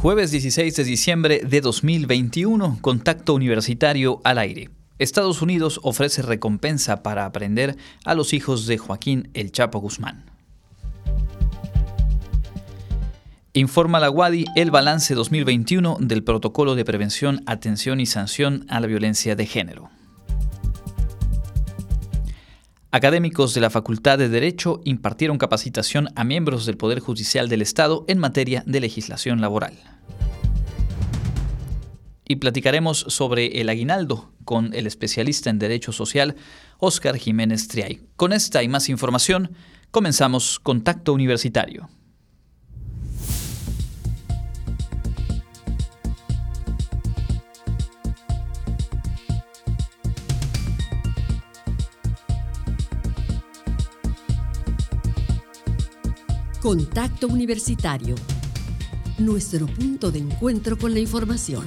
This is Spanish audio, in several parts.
Jueves 16 de diciembre de 2021, contacto universitario al aire. Estados Unidos ofrece recompensa para aprender a los hijos de Joaquín El Chapo Guzmán. Informa la WADI el balance 2021 del Protocolo de Prevención, Atención y Sanción a la Violencia de Género. Académicos de la Facultad de Derecho impartieron capacitación a miembros del Poder Judicial del Estado en materia de legislación laboral. Y platicaremos sobre el aguinaldo con el especialista en Derecho Social, Óscar Jiménez Triay. Con esta y más información, comenzamos Contacto Universitario. Contacto Universitario. Nuestro punto de encuentro con la información.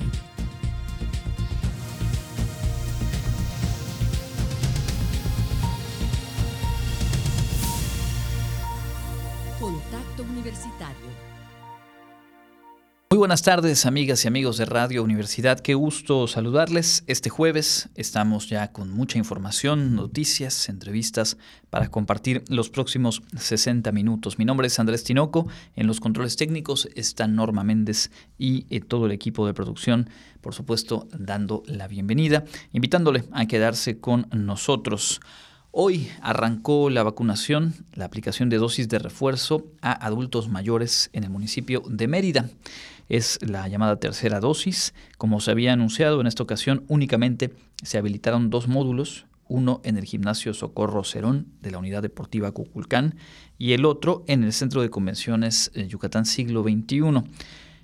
Buenas tardes, amigas y amigos de Radio Universidad. Qué gusto saludarles. Este jueves estamos ya con mucha información, noticias, entrevistas para compartir los próximos 60 minutos. Mi nombre es Andrés Tinoco. En los controles técnicos está Norma Méndez y eh, todo el equipo de producción, por supuesto, dando la bienvenida, invitándole a quedarse con nosotros. Hoy arrancó la vacunación, la aplicación de dosis de refuerzo a adultos mayores en el municipio de Mérida es la llamada tercera dosis. Como se había anunciado, en esta ocasión únicamente se habilitaron dos módulos, uno en el gimnasio Socorro Cerón de la Unidad Deportiva Cuculcán y el otro en el Centro de Convenciones eh, Yucatán Siglo XXI.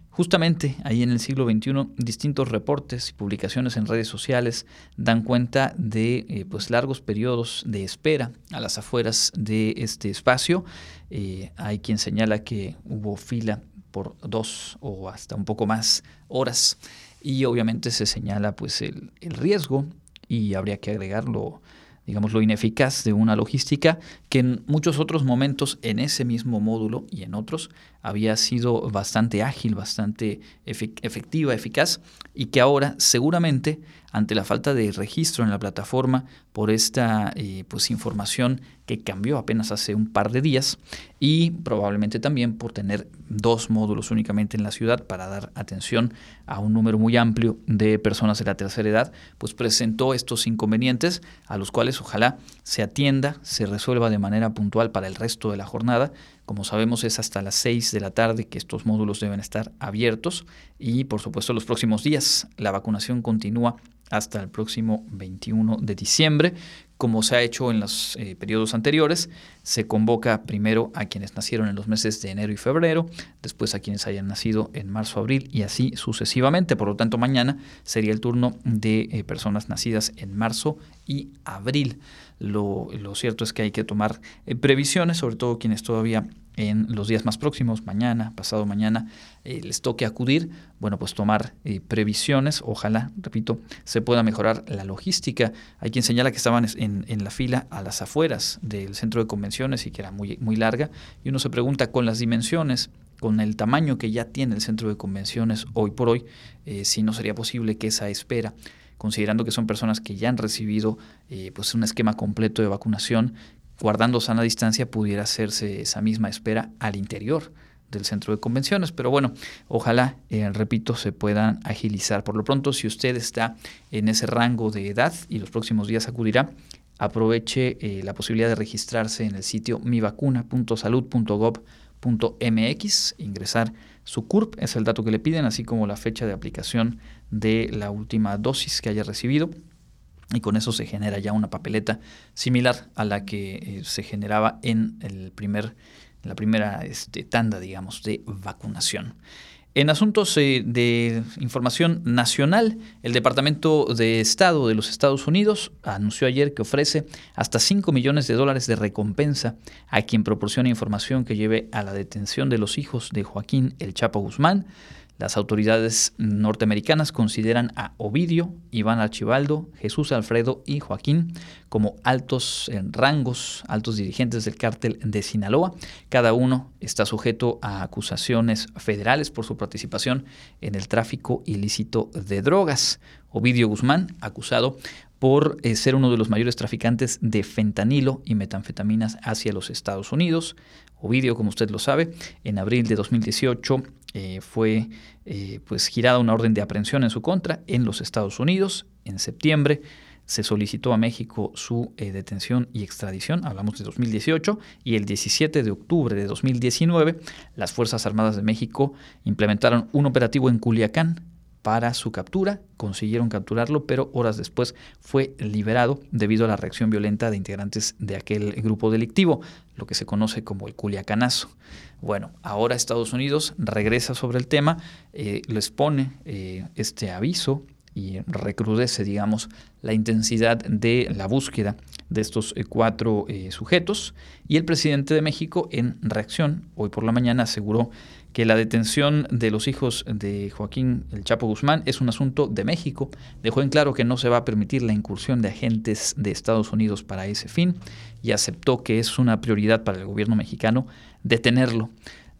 Justamente ahí en el siglo XXI, distintos reportes y publicaciones en redes sociales dan cuenta de eh, pues largos periodos de espera a las afueras de este espacio. Eh, hay quien señala que hubo fila por dos o hasta un poco más horas. Y obviamente se señala pues el, el riesgo y habría que agregarlo digamos, lo ineficaz de una logística que en muchos otros momentos en ese mismo módulo y en otros había sido bastante ágil, bastante efectiva, eficaz y que ahora seguramente ante la falta de registro en la plataforma por esta eh, pues, información que cambió apenas hace un par de días y probablemente también por tener dos módulos únicamente en la ciudad para dar atención a un número muy amplio de personas de la tercera edad, pues presentó estos inconvenientes a los cuales ojalá se atienda, se resuelva de manera puntual para el resto de la jornada como sabemos es hasta las 6 de la tarde que estos módulos deben estar abiertos y por supuesto los próximos días la vacunación continúa hasta el próximo 21 de diciembre. Como se ha hecho en los eh, periodos anteriores, se convoca primero a quienes nacieron en los meses de enero y febrero, después a quienes hayan nacido en marzo, abril y así sucesivamente. Por lo tanto, mañana sería el turno de eh, personas nacidas en marzo y abril. Lo, cierto es que hay que tomar eh, previsiones, sobre todo quienes todavía en los días más próximos, mañana, pasado mañana, eh, les toque acudir, bueno, pues tomar eh, previsiones, ojalá, repito, se pueda mejorar la logística. Hay quien señala que estaban en, en, la fila a las afueras del centro de convenciones y que era muy, muy larga, y uno se pregunta con las dimensiones, con el tamaño que ya tiene el centro de convenciones hoy por hoy, si no sería posible que esa espera considerando que son personas que ya han recibido eh, pues un esquema completo de vacunación, guardando sana distancia pudiera hacerse esa misma espera al interior del centro de convenciones. Pero bueno, ojalá, eh, repito, se puedan agilizar. Por lo pronto, si usted está en ese rango de edad y los próximos días acudirá, aproveche eh, la posibilidad de registrarse en el sitio mivacuna.salud.gov.mx, ingresar su CURP es el dato que le piden, así como la fecha de aplicación de la última dosis que haya recibido. Y con eso se genera ya una papeleta similar a la que eh, se generaba en el primer, la primera este, tanda, digamos, de vacunación. En asuntos eh, de información nacional, el Departamento de Estado de los Estados Unidos anunció ayer que ofrece hasta 5 millones de dólares de recompensa a quien proporcione información que lleve a la detención de los hijos de Joaquín El Chapo Guzmán. Las autoridades norteamericanas consideran a Ovidio, Iván Archibaldo, Jesús Alfredo y Joaquín como altos en rangos, altos dirigentes del cártel de Sinaloa. Cada uno está sujeto a acusaciones federales por su participación en el tráfico ilícito de drogas. Ovidio Guzmán, acusado por eh, ser uno de los mayores traficantes de fentanilo y metanfetaminas hacia los Estados Unidos. Ovidio, como usted lo sabe, en abril de 2018 eh, fue eh, pues girada una orden de aprehensión en su contra en los Estados Unidos. En septiembre se solicitó a México su detención y extradición, hablamos de 2018, y el 17 de octubre de 2019 las Fuerzas Armadas de México implementaron un operativo en Culiacán para su captura, consiguieron capturarlo, pero horas después fue liberado debido a la reacción violenta de integrantes de aquel grupo delictivo, lo que se conoce como el Culiacanazo. Bueno, ahora Estados Unidos regresa sobre el tema, eh, les pone eh, este aviso y recrudece, digamos, la intensidad de la búsqueda de estos eh, cuatro sujetos. Y el presidente de México, en reacción, hoy por la mañana aseguró que la detención de los hijos de Joaquín El Chapo Guzmán es un asunto de México. Dejó en claro que no se va a permitir la incursión de agentes de Estados Unidos para ese fin y aceptó que es una prioridad para el gobierno mexicano detenerlo.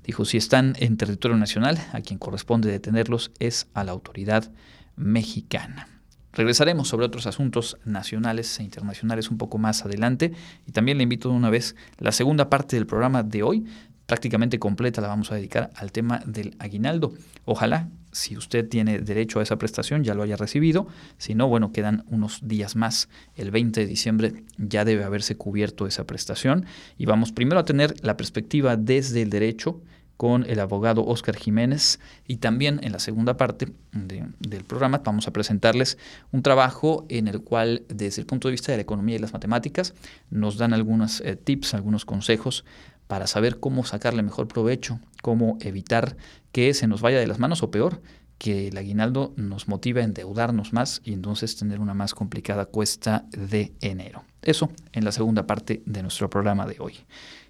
Dijo, si están en territorio nacional, a quien corresponde detenerlos es a la autoridad mexicana. Regresaremos sobre otros asuntos nacionales e internacionales un poco más adelante y también le invito de una vez la segunda parte del programa de hoy prácticamente completa la vamos a dedicar al tema del aguinaldo. Ojalá, si usted tiene derecho a esa prestación, ya lo haya recibido. Si no, bueno, quedan unos días más. El 20 de diciembre ya debe haberse cubierto esa prestación. Y vamos primero a tener la perspectiva desde el derecho con el abogado Oscar Jiménez y también en la segunda parte del programa vamos a presentarles un trabajo en el cual desde el punto de vista de la economía y las matemáticas nos dan algunos eh, tips, algunos consejos para saber cómo sacarle mejor provecho, cómo evitar que se nos vaya de las manos o peor, que el aguinaldo nos motive a endeudarnos más y entonces tener una más complicada cuesta de enero. Eso en la segunda parte de nuestro programa de hoy.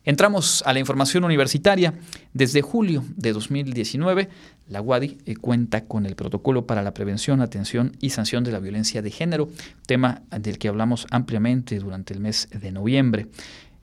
Entramos a la información universitaria. Desde julio de 2019, la UADI eh, cuenta con el protocolo para la prevención, atención y sanción de la violencia de género, tema del que hablamos ampliamente durante el mes de noviembre.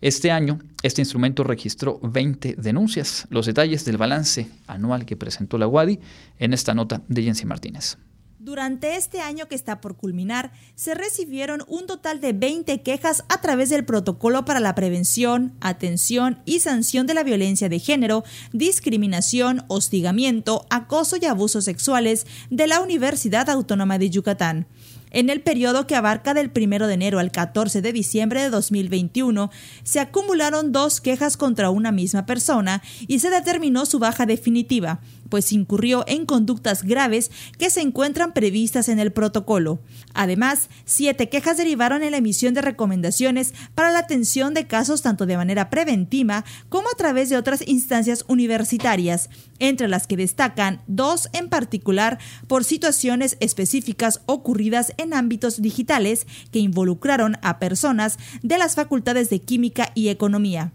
Este año, este instrumento registró 20 denuncias. Los detalles del balance anual que presentó la UADI en esta nota de Jensi Martínez. Durante este año que está por culminar, se recibieron un total de 20 quejas a través del Protocolo para la Prevención, Atención y Sanción de la Violencia de Género, Discriminación, Hostigamiento, Acoso y Abusos Sexuales de la Universidad Autónoma de Yucatán. En el periodo que abarca del 1 de enero al 14 de diciembre de 2021, se acumularon dos quejas contra una misma persona y se determinó su baja definitiva, pues incurrió en conductas graves que se encuentran previstas en el protocolo. Además, siete quejas derivaron en la emisión de recomendaciones para la atención de casos tanto de manera preventiva como a través de otras instancias universitarias, entre las que destacan dos en particular por situaciones específicas ocurridas en ámbitos digitales que involucraron a personas de las facultades de Química y Economía.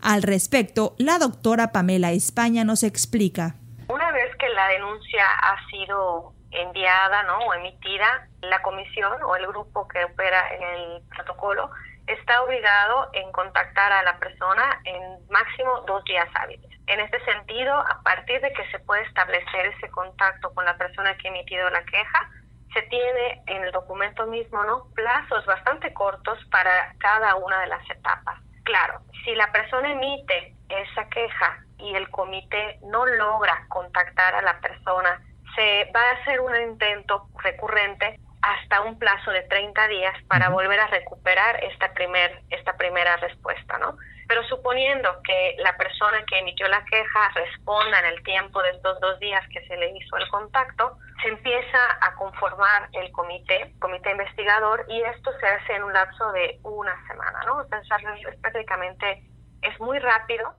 Al respecto, la doctora Pamela España nos explica. Una vez que la denuncia ha sido enviada ¿no? o emitida, la comisión o el grupo que opera en el protocolo está obligado en contactar a la persona en máximo dos días hábiles. En este sentido, a partir de que se puede establecer ese contacto con la persona que ha emitido la queja, se tiene en el documento mismo ¿no? plazos bastante cortos para cada una de las etapas. Claro, si la persona emite esa queja y el comité no logra contactar a la persona, se va a hacer un intento recurrente hasta un plazo de 30 días para volver a recuperar esta, primer, esta primera respuesta, ¿no? Pero suponiendo que la persona que emitió la queja responda en el tiempo de estos dos días que se le hizo el contacto, se empieza a conformar el comité, comité investigador, y esto se hace en un lapso de una semana, ¿no? O sea, es prácticamente, es muy rápido.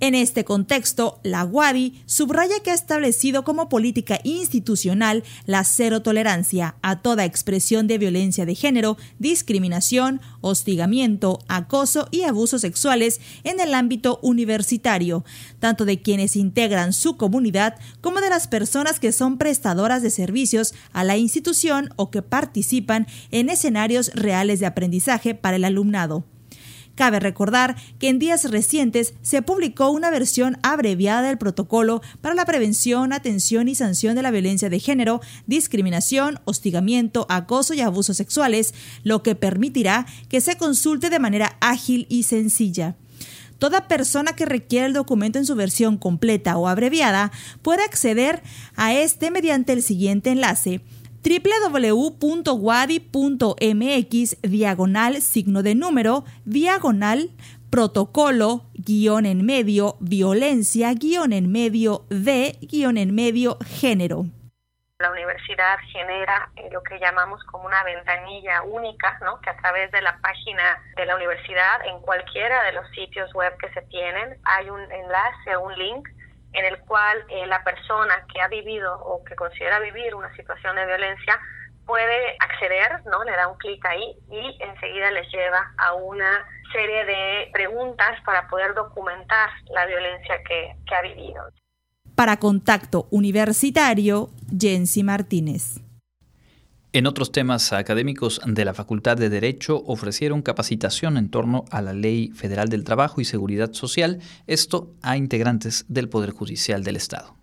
En este contexto, la UADI subraya que ha establecido como política institucional la cero tolerancia a toda expresión de violencia de género, discriminación, hostigamiento, acoso y abusos sexuales en el ámbito universitario, tanto de quienes integran su comunidad como de las personas que son prestadoras de servicios a la institución o que participan en escenarios reales de aprendizaje para el alumnado. Cabe recordar que en días recientes se publicó una versión abreviada del protocolo para la prevención, atención y sanción de la violencia de género, discriminación, hostigamiento, acoso y abusos sexuales, lo que permitirá que se consulte de manera ágil y sencilla. Toda persona que requiera el documento en su versión completa o abreviada puede acceder a este mediante el siguiente enlace www.wadi.mx diagonal signo de número diagonal protocolo guion en medio violencia guion en medio de guion en medio género. La universidad genera eh, lo que llamamos como una ventanilla única, ¿no? que a través de la página de la universidad, en cualquiera de los sitios web que se tienen, hay un enlace, un link en el cual eh, la persona que ha vivido o que considera vivir una situación de violencia puede acceder, ¿no? Le da un clic ahí y enseguida les lleva a una serie de preguntas para poder documentar la violencia que, que ha vivido. Para Contacto Universitario, Jensi Martínez. En otros temas académicos de la Facultad de Derecho ofrecieron capacitación en torno a la Ley Federal del Trabajo y Seguridad Social, esto a integrantes del Poder Judicial del Estado.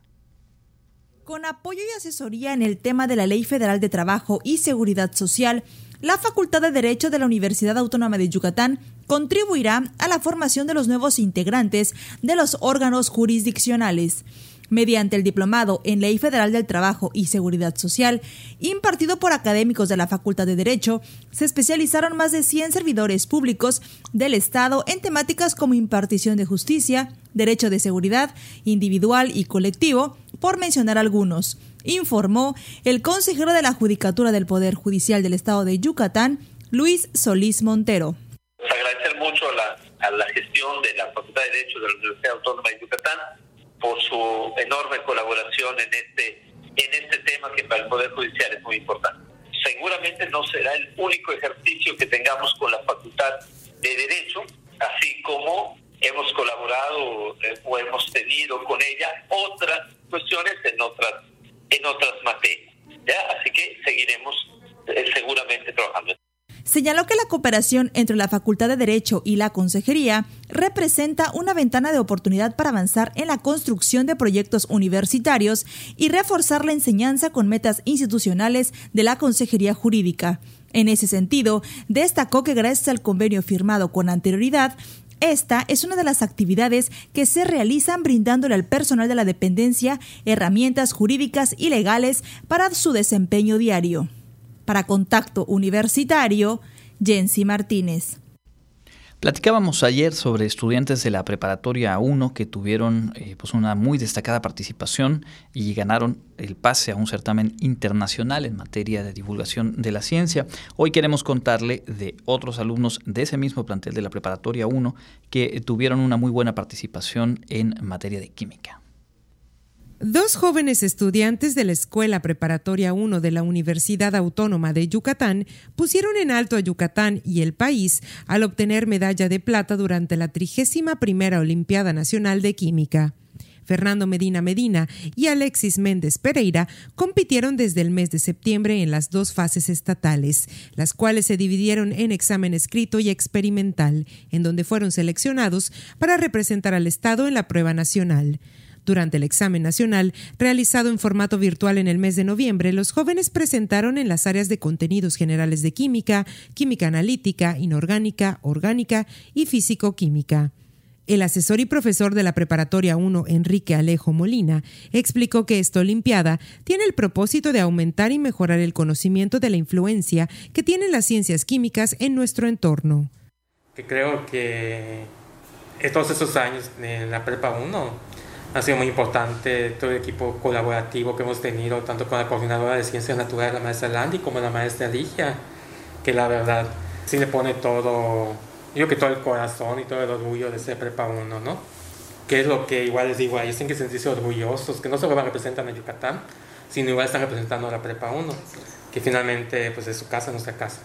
Con apoyo y asesoría en el tema de la Ley Federal de Trabajo y Seguridad Social, la Facultad de Derecho de la Universidad Autónoma de Yucatán contribuirá a la formación de los nuevos integrantes de los órganos jurisdiccionales mediante el Diplomado en Ley Federal del Trabajo y Seguridad Social, impartido por académicos de la Facultad de Derecho, se especializaron más de 100 servidores públicos del Estado en temáticas como impartición de justicia, derecho de seguridad individual y colectivo, por mencionar algunos, informó el consejero de la Judicatura del Poder Judicial del Estado de Yucatán, Luis Solís Montero. Agradecer mucho a la gestión de la Facultad de Derecho de la Universidad Autónoma de Yucatán por su enorme colaboración en este, en este tema que para el Poder Judicial es muy importante. Seguramente no será el único ejercicio que tengamos con la Facultad de Derecho, así como hemos colaborado eh, o hemos tenido con ella otras cuestiones en otras, en otras materias. ¿ya? Así que seguiremos eh, seguramente trabajando señaló que la cooperación entre la Facultad de Derecho y la Consejería representa una ventana de oportunidad para avanzar en la construcción de proyectos universitarios y reforzar la enseñanza con metas institucionales de la Consejería Jurídica. En ese sentido, destacó que gracias al convenio firmado con anterioridad, esta es una de las actividades que se realizan brindándole al personal de la dependencia herramientas jurídicas y legales para su desempeño diario. Para Contacto Universitario, Jensi Martínez. Platicábamos ayer sobre estudiantes de la preparatoria 1 que tuvieron eh, pues una muy destacada participación y ganaron el pase a un certamen internacional en materia de divulgación de la ciencia. Hoy queremos contarle de otros alumnos de ese mismo plantel de la preparatoria 1 que tuvieron una muy buena participación en materia de química. Dos jóvenes estudiantes de la Escuela Preparatoria 1 de la Universidad Autónoma de Yucatán pusieron en alto a Yucatán y el país al obtener medalla de plata durante la 31 primera Olimpiada Nacional de Química. Fernando Medina Medina y Alexis Méndez Pereira compitieron desde el mes de septiembre en las dos fases estatales, las cuales se dividieron en examen escrito y experimental, en donde fueron seleccionados para representar al Estado en la prueba nacional. Durante el examen nacional, realizado en formato virtual en el mes de noviembre, los jóvenes presentaron en las áreas de contenidos generales de química, química analítica, inorgánica, orgánica y físico-química. El asesor y profesor de la Preparatoria 1, Enrique Alejo Molina, explicó que esta Olimpiada tiene el propósito de aumentar y mejorar el conocimiento de la influencia que tienen las ciencias químicas en nuestro entorno. Creo que todos esos años en la Prepa 1 ha sido muy importante todo el equipo colaborativo que hemos tenido, tanto con la coordinadora de ciencias naturales, la maestra Landy, como la maestra Ligia, que la verdad sí le pone todo, yo que todo el corazón y todo el orgullo de ser prepa uno, ¿no? que es lo que igual les digo, ellos tienen que sentirse orgullosos, que no solo representan a Yucatán, sino igual están representando a la Prepa 1, que finalmente pues es su casa, nuestra casa.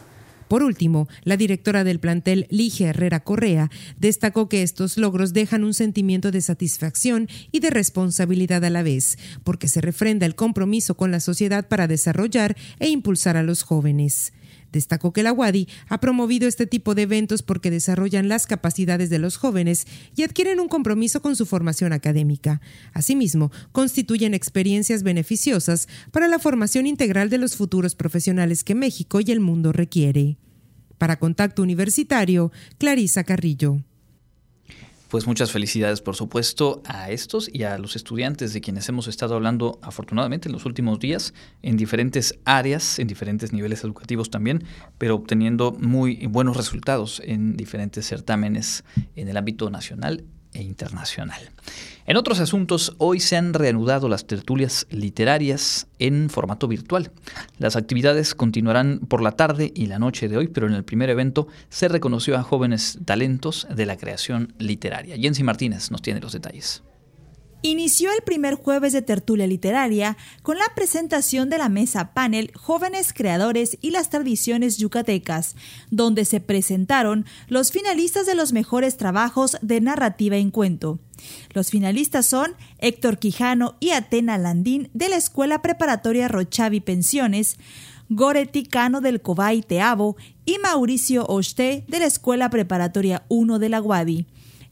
Por último, la directora del plantel, Ligia Herrera Correa, destacó que estos logros dejan un sentimiento de satisfacción y de responsabilidad a la vez, porque se refrenda el compromiso con la sociedad para desarrollar e impulsar a los jóvenes. Destacó que la UADI ha promovido este tipo de eventos porque desarrollan las capacidades de los jóvenes y adquieren un compromiso con su formación académica. Asimismo, constituyen experiencias beneficiosas para la formación integral de los futuros profesionales que México y el mundo requiere. Para Contacto Universitario, Clarisa Carrillo. Pues muchas felicidades, por supuesto, a estos y a los estudiantes de quienes hemos estado hablando afortunadamente en los últimos días, en diferentes áreas, en diferentes niveles educativos también, pero obteniendo muy buenos resultados en diferentes certámenes en el ámbito nacional e internacional. En otros asuntos, hoy se han reanudado las tertulias literarias en formato virtual. Las actividades continuarán por la tarde y la noche de hoy, pero en el primer evento se reconoció a jóvenes talentos de la creación literaria. Jensi Martínez nos tiene los detalles inició el primer jueves de tertulia literaria con la presentación de la mesa panel Jóvenes Creadores y las Tradiciones Yucatecas, donde se presentaron los finalistas de los mejores trabajos de narrativa en cuento. Los finalistas son Héctor Quijano y Atena Landín de la Escuela Preparatoria Rochavi Pensiones, Goretti Cano del Cobay Teabo y Mauricio Oste de la Escuela Preparatoria 1 de la Guadi.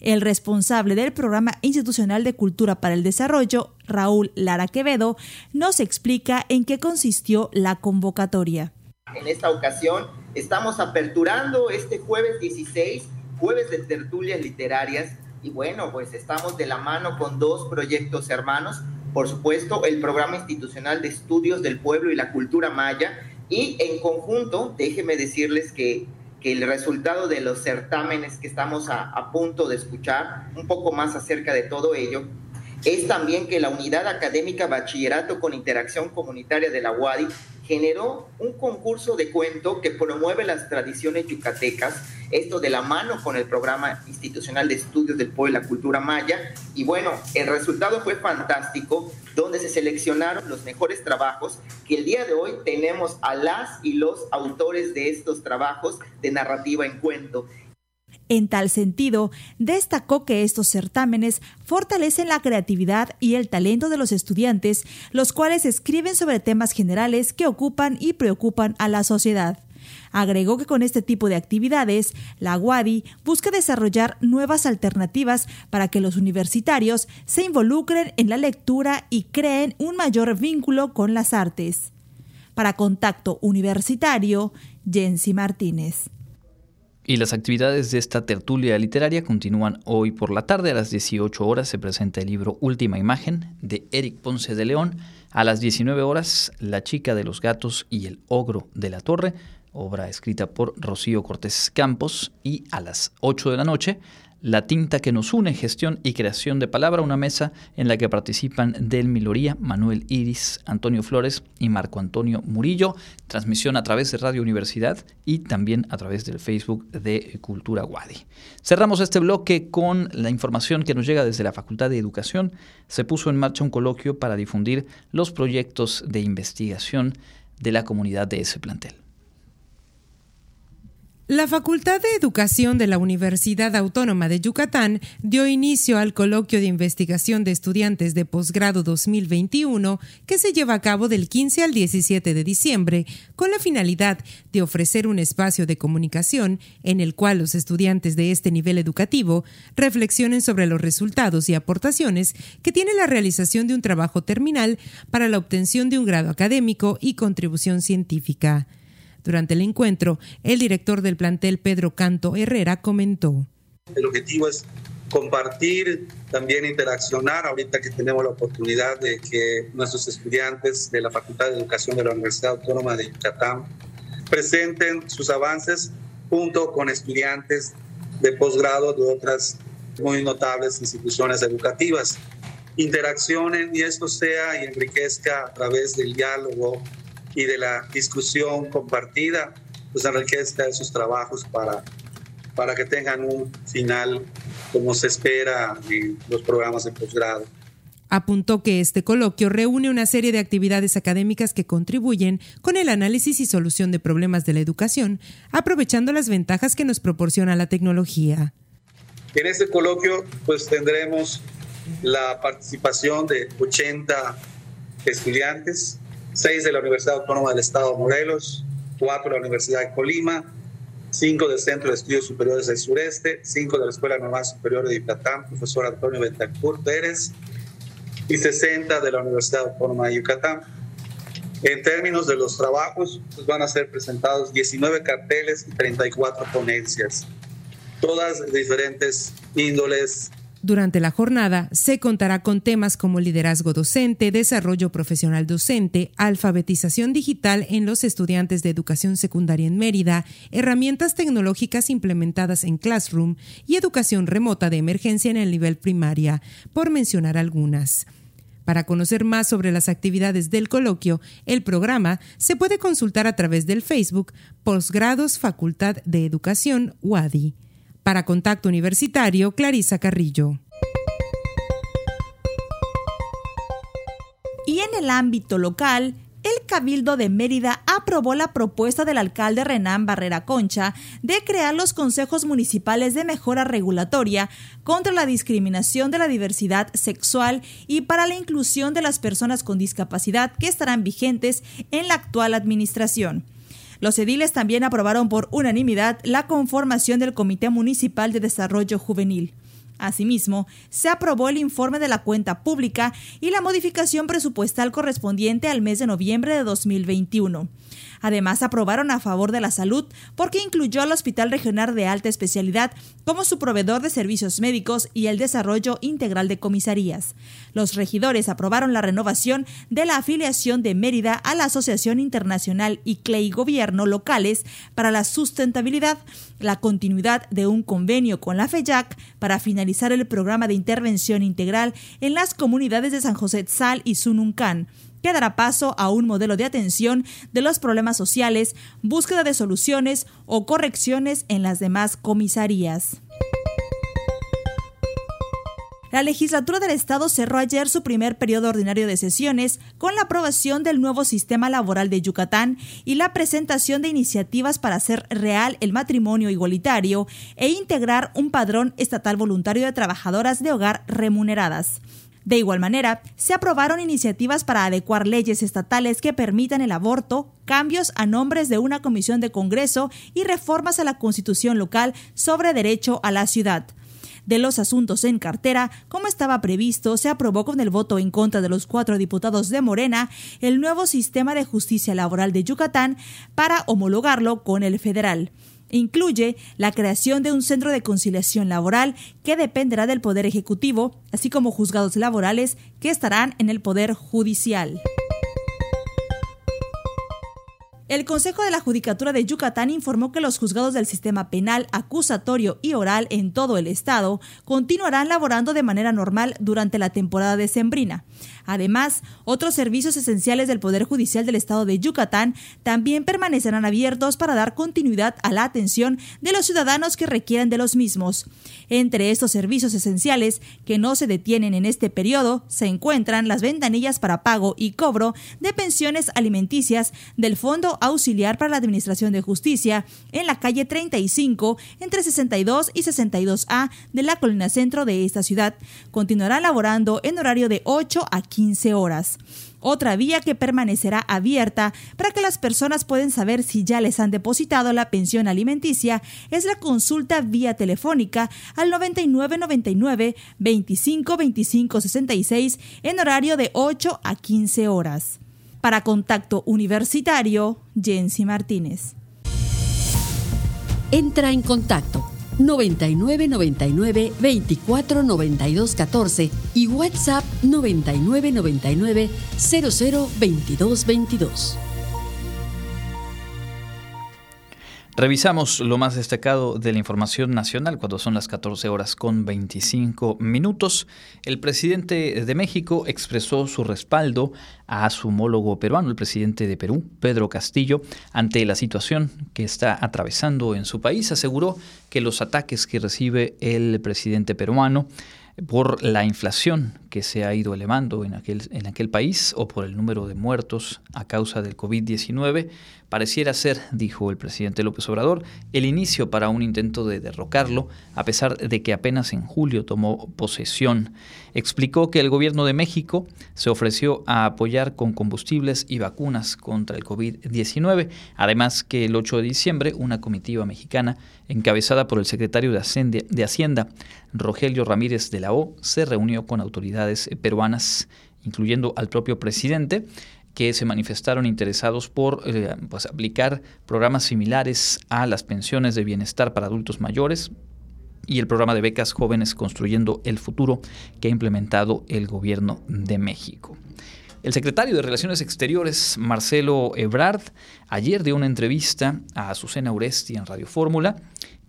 El responsable del Programa Institucional de Cultura para el Desarrollo, Raúl Lara Quevedo, nos explica en qué consistió la convocatoria. En esta ocasión estamos aperturando este jueves 16, jueves de tertulias literarias, y bueno, pues estamos de la mano con dos proyectos hermanos, por supuesto, el Programa Institucional de Estudios del Pueblo y la Cultura Maya, y en conjunto, déjenme decirles que que el resultado de los certámenes que estamos a, punto de escuchar, un poco más acerca de todo ello, es también que la unidad académica Bachillerato con Interacción Comunitaria de la UADI generó un concurso de cuento que promueve las tradiciones yucatecas, esto de la mano con el programa institucional de estudios del pueblo y la cultura maya. Y bueno, el resultado fue fantástico, donde se seleccionaron los mejores trabajos, que el día de hoy tenemos a las y los autores de estos trabajos de narrativa en cuento. En tal sentido, destacó que estos certámenes fortalecen la creatividad y el talento de los estudiantes, los cuales escriben sobre temas generales que ocupan y preocupan a la sociedad. Agregó que con este tipo de actividades, la UADI busca desarrollar nuevas alternativas para que los universitarios se involucren en la lectura y creen un mayor vínculo con las artes. Para Contacto Universitario, Jensi Martínez. Y las actividades de esta tertulia literaria continúan hoy por la tarde. A las 18 horas se presenta el libro Última Imagen de Eric Ponce de León. A las 19 horas, La chica de los gatos y el ogro de la torre, obra escrita por Rocío Cortés Campos. Y a las 8 de la noche, la tinta que nos une, gestión y creación de palabra, una mesa en la que participan Del Miloría, Manuel Iris, Antonio Flores y Marco Antonio Murillo. Transmisión a través de Radio Universidad y también a través del Facebook de Cultura Wadi. Cerramos este bloque con la información que nos llega desde la Facultad de Educación. Se puso en marcha un coloquio para difundir los proyectos de investigación de la comunidad de ese plantel. La Facultad de Educación de la Universidad Autónoma de Yucatán dio inicio al coloquio de investigación de estudiantes de posgrado 2021 que se lleva a cabo del 15 al 17 de diciembre con la finalidad de ofrecer un espacio de comunicación en el cual los estudiantes de este nivel educativo reflexionen sobre los resultados y aportaciones que tiene la realización de un trabajo terminal para la obtención de un grado académico y contribución científica. Durante el encuentro, el director del plantel, Pedro Canto Herrera, comentó. El objetivo es compartir, también interaccionar, ahorita que tenemos la oportunidad de que nuestros estudiantes de la Facultad de Educación de la Universidad Autónoma de Yucatán presenten sus avances junto con estudiantes de posgrado de otras muy notables instituciones educativas. Interaccionen y esto sea y enriquezca a través del diálogo y de la discusión compartida, pues enriquezca esos trabajos para, para que tengan un final como se espera en los programas de posgrado. Apuntó que este coloquio reúne una serie de actividades académicas que contribuyen con el análisis y solución de problemas de la educación, aprovechando las ventajas que nos proporciona la tecnología. En este coloquio pues tendremos la participación de 80 estudiantes, 6 de la Universidad Autónoma del Estado de Morelos, 4 de la Universidad de Colima, 5 del Centro de Estudios Superiores del Sureste, 5 de la Escuela Normal Superior de Yucatán, profesor Antonio Bentancur Pérez, y 60 de la Universidad Autónoma de Yucatán. En términos de los trabajos, pues van a ser presentados 19 carteles y 34 ponencias, todas de diferentes índoles. Durante la jornada se contará con temas como liderazgo docente, desarrollo profesional docente, alfabetización digital en los estudiantes de educación secundaria en Mérida, herramientas tecnológicas implementadas en Classroom y educación remota de emergencia en el nivel primaria, por mencionar algunas. Para conocer más sobre las actividades del coloquio, el programa se puede consultar a través del Facebook Postgrados Facultad de Educación UADI. Para Contacto Universitario, Clarisa Carrillo. Y en el ámbito local, el Cabildo de Mérida aprobó la propuesta del alcalde Renán Barrera Concha de crear los consejos municipales de mejora regulatoria contra la discriminación de la diversidad sexual y para la inclusión de las personas con discapacidad que estarán vigentes en la actual administración. Los ediles también aprobaron por unanimidad la conformación del Comité Municipal de Desarrollo Juvenil. Asimismo, se aprobó el informe de la cuenta pública y la modificación presupuestal correspondiente al mes de noviembre de 2021. Además, aprobaron a favor de la salud porque incluyó al Hospital Regional de Alta Especialidad como su proveedor de servicios médicos y el desarrollo integral de comisarías. Los regidores aprobaron la renovación de la afiliación de Mérida a la Asociación Internacional y CLEI Gobierno locales para la sustentabilidad, la continuidad de un convenio con la FEJAC para finalizar el programa de intervención integral en las comunidades de San José Tzal y Sununcán que dará paso a un modelo de atención de los problemas sociales, búsqueda de soluciones o correcciones en las demás comisarías. La legislatura del Estado cerró ayer su primer periodo ordinario de sesiones con la aprobación del nuevo sistema laboral de Yucatán y la presentación de iniciativas para hacer real el matrimonio igualitario e integrar un padrón estatal voluntario de trabajadoras de hogar remuneradas. De igual manera, se aprobaron iniciativas para adecuar leyes estatales que permitan el aborto, cambios a nombres de una comisión de Congreso y reformas a la Constitución local sobre derecho a la ciudad. De los asuntos en cartera, como estaba previsto, se aprobó con el voto en contra de los cuatro diputados de Morena el nuevo sistema de justicia laboral de Yucatán para homologarlo con el federal incluye la creación de un centro de conciliación laboral que dependerá del Poder Ejecutivo, así como juzgados laborales que estarán en el Poder Judicial. El Consejo de la Judicatura de Yucatán informó que los juzgados del sistema penal, acusatorio y oral en todo el estado continuarán laborando de manera normal durante la temporada decembrina. Además, otros servicios esenciales del Poder Judicial del Estado de Yucatán también permanecerán abiertos para dar continuidad a la atención de los ciudadanos que requieran de los mismos. Entre estos servicios esenciales que no se detienen en este periodo se encuentran las ventanillas para pago y cobro de pensiones alimenticias del Fondo Auxiliar para la Administración de Justicia en la calle 35 entre 62 y 62A de la colina centro de esta ciudad. Continuará laborando en horario de 8 a 15 horas. Otra vía que permanecerá abierta para que las personas puedan saber si ya les han depositado la pensión alimenticia es la consulta vía telefónica al 9999 25 25 66 en horario de 8 a 15 horas. Para Contacto Universitario, Jensi Martínez. Entra en contacto 99 99 24 92 14 y WhatsApp 99 99 Revisamos lo más destacado de la información nacional cuando son las 14 horas con 25 minutos. El presidente de México expresó su respaldo a su homólogo peruano, el presidente de Perú, Pedro Castillo, ante la situación que está atravesando en su país. Aseguró que los ataques que recibe el presidente peruano por la inflación que se ha ido elevando en aquel, en aquel país o por el número de muertos a causa del COVID-19, pareciera ser, dijo el presidente López Obrador, el inicio para un intento de derrocarlo, a pesar de que apenas en julio tomó posesión. Explicó que el gobierno de México se ofreció a apoyar con combustibles y vacunas contra el COVID-19, además que el 8 de diciembre una comitiva mexicana encabezada por el secretario de Hacienda, Rogelio Ramírez de la O, se reunió con autoridades peruanas, incluyendo al propio presidente, que se manifestaron interesados por eh, pues, aplicar programas similares a las pensiones de bienestar para adultos mayores y el programa de becas jóvenes construyendo el futuro que ha implementado el gobierno de México. El secretario de Relaciones Exteriores, Marcelo Ebrard, ayer dio una entrevista a Azucena Uresti en Radio Fórmula,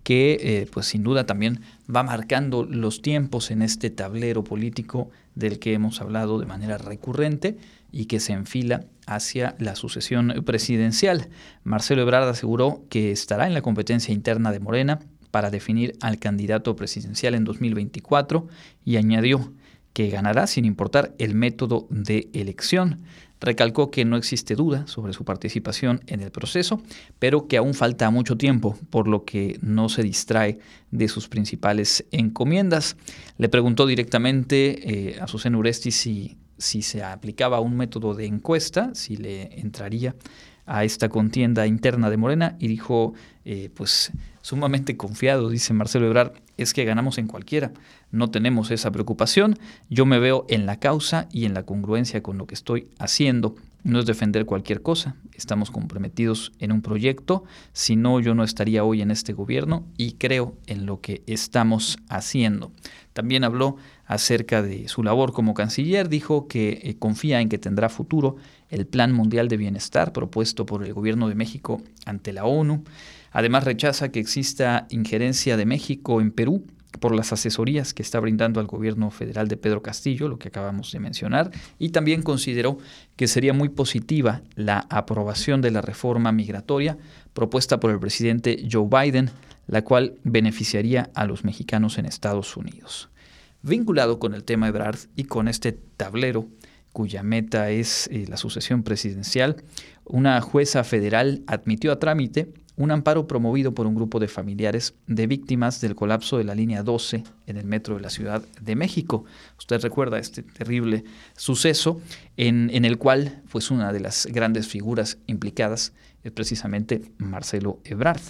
que eh, pues sin duda también va marcando los tiempos en este tablero político del que hemos hablado de manera recurrente y que se enfila hacia la sucesión presidencial. Marcelo Ebrard aseguró que estará en la competencia interna de Morena para definir al candidato presidencial en 2024 y añadió que ganará sin importar el método de elección. Recalcó que no existe duda sobre su participación en el proceso, pero que aún falta mucho tiempo, por lo que no se distrae de sus principales encomiendas. Le preguntó directamente eh, a Susana Uresti si si se aplicaba un método de encuesta, si le entraría a esta contienda interna de Morena y dijo, eh, pues sumamente confiado, dice Marcelo Ebrard, es que ganamos en cualquiera, no tenemos esa preocupación, yo me veo en la causa y en la congruencia con lo que estoy haciendo, no es defender cualquier cosa, estamos comprometidos en un proyecto, si no yo no estaría hoy en este gobierno y creo en lo que estamos haciendo. También habló acerca de su labor como canciller, dijo que eh, confía en que tendrá futuro el Plan Mundial de Bienestar propuesto por el Gobierno de México ante la ONU. Además rechaza que exista injerencia de México en Perú por las asesorías que está brindando al gobierno federal de Pedro Castillo, lo que acabamos de mencionar, y también consideró que sería muy positiva la aprobación de la reforma migratoria propuesta por el presidente Joe Biden, la cual beneficiaría a los mexicanos en Estados Unidos. Vinculado con el tema Ebrard y con este tablero cuya meta es eh, la sucesión presidencial, una jueza federal admitió a trámite un amparo promovido por un grupo de familiares de víctimas del colapso de la línea 12 en el metro de la Ciudad de México. Usted recuerda este terrible suceso en, el cual pues una de las grandes figuras implicadas es precisamente Marcelo Ebrard,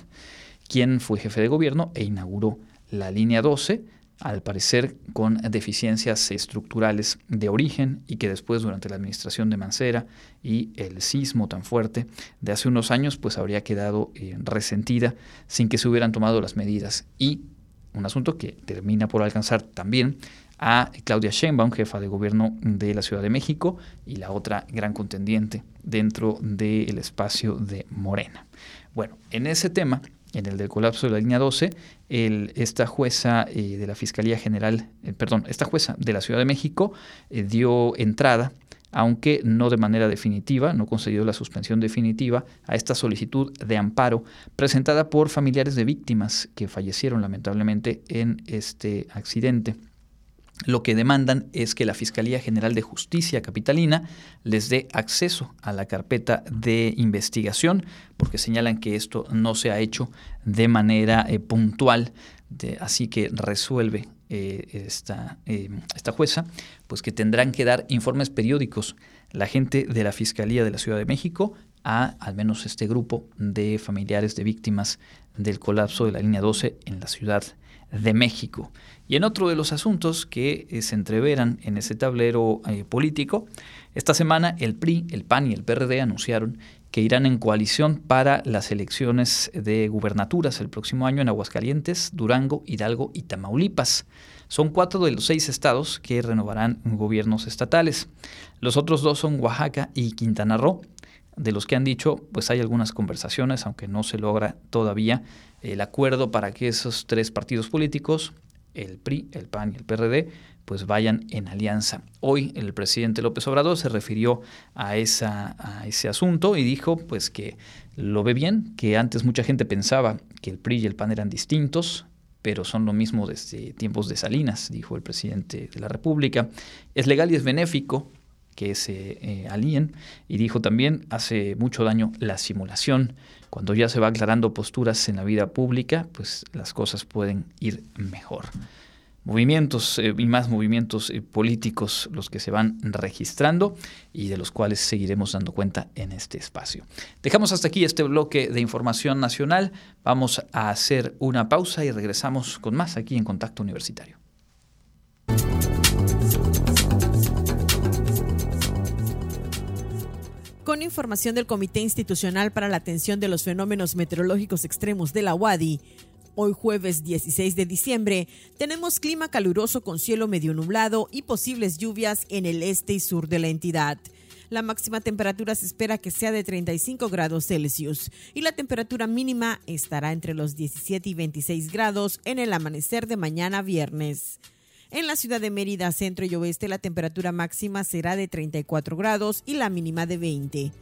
quien fue jefe de gobierno e inauguró la línea 12 al parecer con deficiencias estructurales de origen y que después durante la administración de Mancera y el sismo tan fuerte de hace unos años pues habría quedado eh, resentida sin que se hubieran tomado las medidas y un asunto que termina por alcanzar también a Claudia Sheinbaum, jefa de gobierno de la Ciudad de México y la otra gran contendiente dentro del espacio de Morena. Bueno, en ese tema en el del colapso de la línea 12, esta jueza eh, de la Fiscalía General, eh, perdón, esta jueza de la Ciudad de México eh, dio entrada, aunque no de manera definitiva, no concedió la suspensión definitiva a esta solicitud de amparo presentada por familiares de víctimas que fallecieron lamentablemente en este accidente lo que demandan es que la Fiscalía General de Justicia Capitalina les dé acceso a la carpeta de investigación, porque señalan que esto no se ha hecho de manera eh, puntual, así que resuelve eh, esta, eh, esta jueza, pues que tendrán que dar informes periódicos la gente de la Fiscalía de la Ciudad de México a al menos este grupo de familiares de víctimas del colapso de la línea 12 en la Ciudad de México. Y en otro de los asuntos que eh, se entreveran en ese tablero eh, político, esta semana el PRI, el PAN y el PRD anunciaron que irán en coalición para las elecciones de gubernaturas el próximo año en Aguascalientes, Durango, Hidalgo y Tamaulipas. Son cuatro de los seis estados que renovarán gobiernos estatales. Los otros dos son Oaxaca y Quintana Roo. de los que han dicho, pues hay algunas conversaciones, aunque no se logra todavía el acuerdo para que esos tres partidos políticos, el PRI, el PAN y el PRD, pues vayan en alianza. Hoy el presidente López Obrador se refirió a, esa, a ese asunto y dijo pues que lo ve bien, que antes mucha gente pensaba que el PRI y el PAN eran distintos, pero son lo mismo desde tiempos de Salinas, dijo el presidente de la República. Es legal y es benéfico que se eh, alíen y dijo también hace mucho daño la simulación. Cuando ya se va aclarando posturas en la vida pública, pues las cosas pueden ir mejor movimientos eh, y más movimientos eh, políticos los que se van registrando y de los cuales seguiremos dando cuenta en este espacio. Dejamos hasta aquí este bloque de información nacional. Vamos a hacer una pausa y regresamos con más aquí en Contacto Universitario. Con información del Comité Institucional para la Atención de los Fenómenos Meteorológicos Extremos de la UADI, Hoy jueves 16 de diciembre tenemos clima caluroso con cielo medio nublado y posibles lluvias en el este y sur de la entidad. La máxima temperatura se espera que sea de 35 grados Celsius y la temperatura mínima estará entre los 17 y 26 grados en el amanecer de mañana viernes. En la ciudad de Mérida, centro y oeste, la temperatura máxima será de 34 grados y la mínima de 20.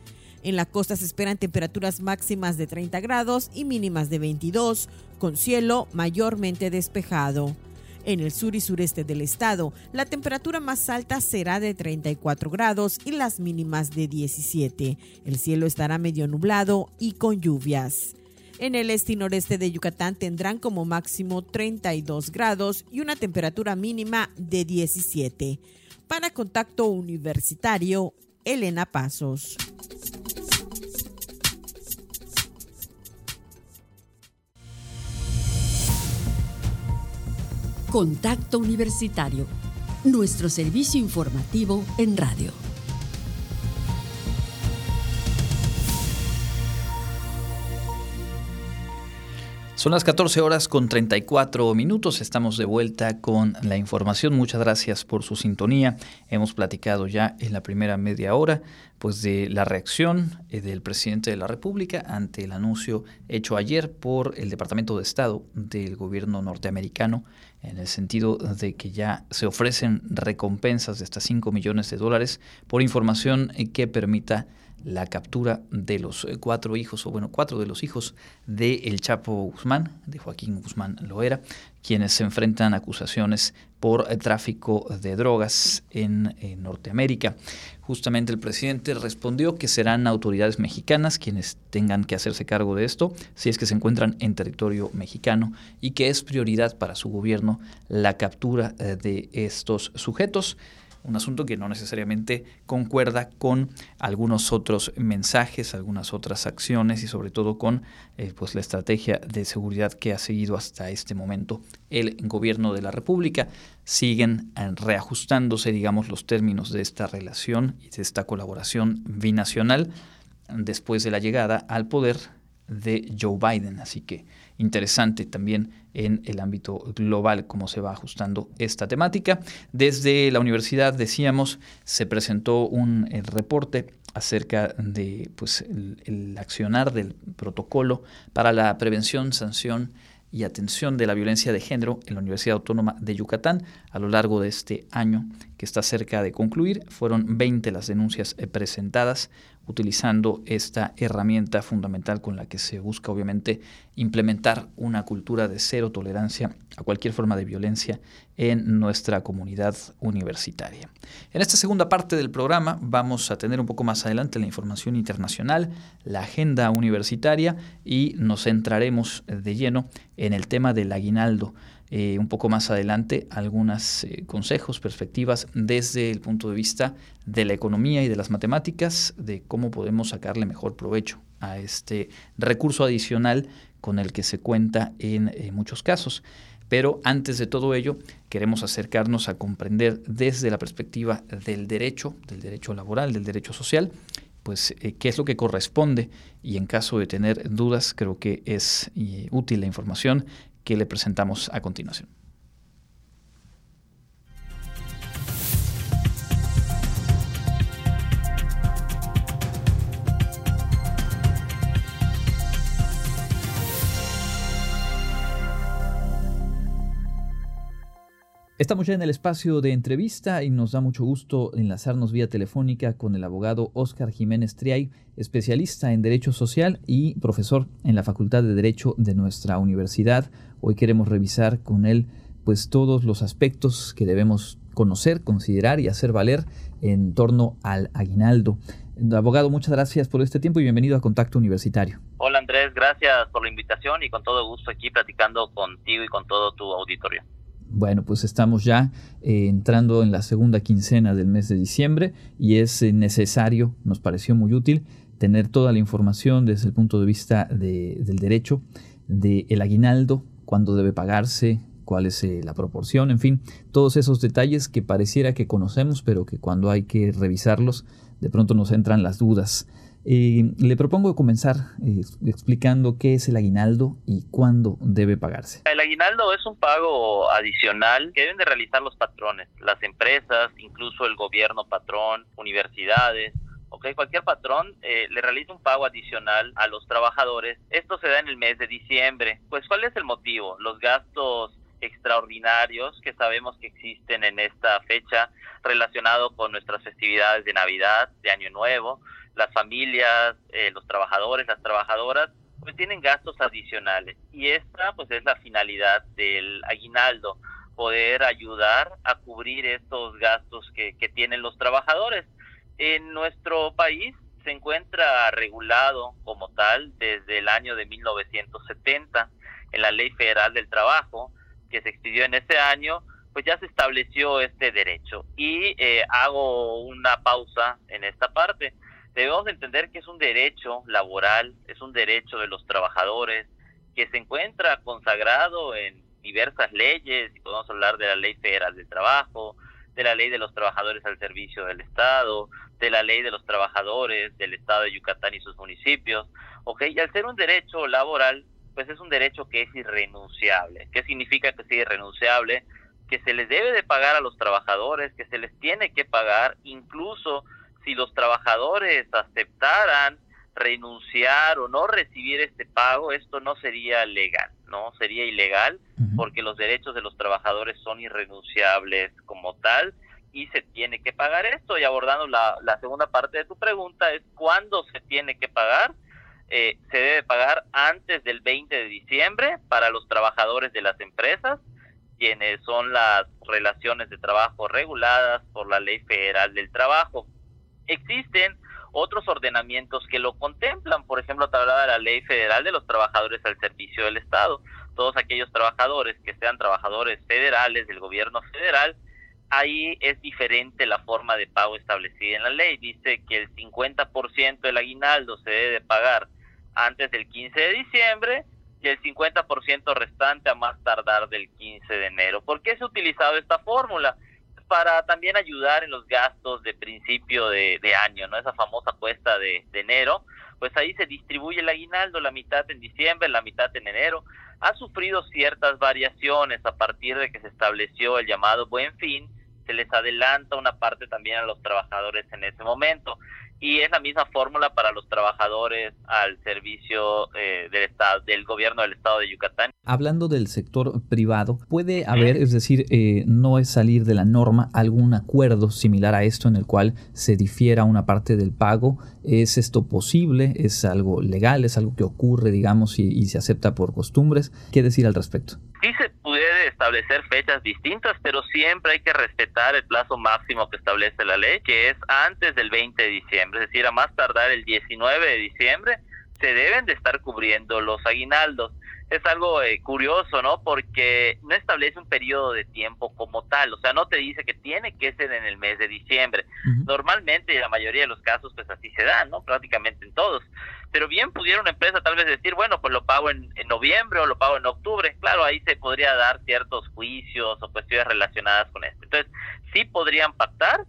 En la costa se esperan temperaturas máximas de 30 grados y mínimas de 22, con cielo mayormente despejado. En el sur y sureste del estado, la temperatura más alta será de 34 grados y las mínimas de 17. El cielo estará medio nublado y con lluvias. En el este y noreste de Yucatán tendrán como máximo 32 grados y una temperatura mínima de 17. Para contacto universitario, Elena Pasos. Contacto Universitario, nuestro servicio informativo en radio. Son las 14 horas con 34 minutos. Estamos de vuelta con la información. Muchas gracias por su sintonía. Hemos platicado ya en la primera media hora pues de la reacción eh, del presidente de la República ante el anuncio hecho ayer por el Departamento de Estado del gobierno norteamericano en el sentido de que ya se ofrecen recompensas de hasta 5 millones de dólares por información que permita la captura de los eh, cuatro hijos, o bueno, cuatro de los hijos de El Chapo Guzmán, de Joaquín Guzmán Loera, quienes se enfrentan a acusaciones por eh, tráfico de drogas en, en, Norteamérica. Justamente el presidente respondió que serán autoridades mexicanas quienes tengan que hacerse cargo de esto si es que se encuentran en territorio mexicano y que es prioridad para su gobierno la captura eh, de estos sujetos un asunto que no necesariamente concuerda con algunos otros mensajes, algunas otras acciones y sobre todo con eh, pues la estrategia de seguridad que ha seguido hasta este momento el gobierno de la República. Siguen eh, reajustándose, digamos, los términos de esta relación y de esta colaboración binacional después de la llegada al poder de Joe Biden. Así que interesante también en el ámbito global cómo se va ajustando esta temática. Desde la universidad, decíamos, se presentó un eh, reporte acerca de pues, el, accionar del protocolo para la prevención, sanción y atención de la violencia de género en la Universidad Autónoma de Yucatán a lo largo de este año que está cerca de concluir. Fueron 20 las denuncias eh, presentadas, utilizando esta herramienta fundamental con la que se busca obviamente implementar una cultura de cero tolerancia a cualquier forma de violencia en nuestra comunidad universitaria. En esta segunda parte del programa vamos a tener un poco más adelante la información internacional, la agenda universitaria y nos centraremos de lleno en el tema del aguinaldo. Eh, un poco más adelante algunos eh, consejos, perspectivas desde el punto de vista de la economía y de las matemáticas, de cómo podemos sacarle mejor provecho a este recurso adicional con el que se cuenta en muchos casos. Pero antes de todo ello, queremos acercarnos a comprender desde la perspectiva del derecho, del derecho laboral, del derecho social, pues eh, qué es lo que corresponde y en caso de tener dudas creo que es útil la información que le presentamos a continuación. Estamos ya en el espacio de entrevista y nos da mucho gusto enlazarnos vía telefónica con el abogado Óscar Jiménez Triay, especialista en Derecho Social y profesor en la Facultad de Derecho de nuestra universidad. Hoy queremos revisar con él pues todos los aspectos que debemos conocer, considerar y hacer valer en torno al aguinaldo. Abogado, muchas gracias por este tiempo y bienvenido a Contacto Universitario. Hola Andrés, gracias por la invitación y con todo gusto aquí platicando contigo y con todo tu auditorio. Bueno, pues estamos ya eh, entrando en la segunda quincena del mes de diciembre y es eh, necesario, nos pareció muy útil, tener toda la información desde el punto de vista del derecho, del aguinaldo, cuándo debe pagarse, cuál es eh, la proporción, en fin, todos esos detalles que pareciera que conocemos, pero que cuando hay que revisarlos, de pronto nos entran las dudas. Eh, le propongo comenzar eh, explicando qué es el aguinaldo y cuándo debe pagarse. El aguinaldo es un pago adicional que deben de realizar los patrones, las empresas, incluso el gobierno patrón, universidades. Okay, cualquier patrón eh, le realiza un pago adicional a los trabajadores. Esto se da en el mes de diciembre. Pues, ¿cuál es el motivo? Los gastos extraordinarios que sabemos que existen en esta fecha relacionado con nuestras festividades de Navidad, de Año Nuevo, las familias, eh, los trabajadores, las trabajadoras, pues tienen gastos adicionales. Y esta pues es la finalidad del aguinaldo, poder ayudar a cubrir estos gastos que, que tienen los trabajadores. En nuestro país se encuentra regulado como tal desde el año de 1970 en la Ley Federal del Trabajo, que se expidió en ese año, pues ya se estableció este derecho. Y eh, hago una pausa en esta parte debemos entender que es un derecho laboral, es un derecho de los trabajadores que se encuentra consagrado en diversas leyes, y podemos hablar de la Ley Federal del Trabajo, de la Ley de los Trabajadores al Servicio del Estado, de la Ley de los Trabajadores del Estado de Yucatán y sus municipios, ¿ok? Y al ser un derecho laboral, pues es un derecho que es irrenunciable. ¿Qué significa que es irrenunciable? Que se les debe de pagar a los trabajadores, que se les tiene que pagar incluso si los trabajadores aceptaran renunciar o no recibir este pago, esto no sería legal, ¿no? Sería ilegal porque los derechos de los trabajadores son irrenunciables como tal y se tiene que pagar esto. Y abordando la, segunda parte de tu pregunta es cuándo se tiene que pagar. Eh, se debe pagar antes del 20 de diciembre para los trabajadores de las empresas, quienes son las relaciones de trabajo reguladas por la Ley Federal del Trabajo. Existen otros ordenamientos que lo contemplan, por ejemplo, de la Ley Federal de los Trabajadores al Servicio del Estado. Todos aquellos trabajadores que sean trabajadores federales del gobierno federal, ahí es diferente la forma de pago establecida en la ley. Dice que el 50% del aguinaldo se debe pagar antes del 15 de diciembre y el 50% restante a más tardar del 15 de enero. ¿Por qué se ha utilizado esta fórmula? para también ayudar en los gastos de principio de, año, ¿no? Esa famosa cuesta de, enero, pues ahí se distribuye el aguinaldo, la mitad en diciembre, la mitad en enero. Ha sufrido ciertas variaciones a partir de que se estableció el llamado buen fin, se les adelanta una parte también a los trabajadores en ese momento y es la misma fórmula para los trabajadores al servicio eh, del estado del gobierno del estado de Yucatán. Hablando del sector privado, puede haber, es decir, eh, no es salir de la norma algún acuerdo similar a esto en el cual se difiera una parte del pago. ¿Es esto posible? ¿Es algo legal? ¿Es algo que ocurre, digamos, y, y se acepta por costumbres? ¿Qué decir al respecto? Sí se establecer fechas distintas, pero siempre hay que respetar el plazo máximo que establece la ley, que es antes del 20 de diciembre, es decir, a más tardar el 19 de diciembre, se deben de estar cubriendo los aguinaldos. Es algo eh, curioso, ¿no? Porque no establece un periodo de tiempo como tal, o sea, no te dice que tiene que ser en el mes de diciembre. Normalmente, en la mayoría de los casos, pues así se da, ¿no? Prácticamente en todos pero bien pudiera una empresa tal vez decir, bueno, pues lo pago en, noviembre o lo pago en octubre. Claro, ahí se podría dar ciertos juicios o cuestiones relacionadas con esto. Entonces, sí podrían pactar,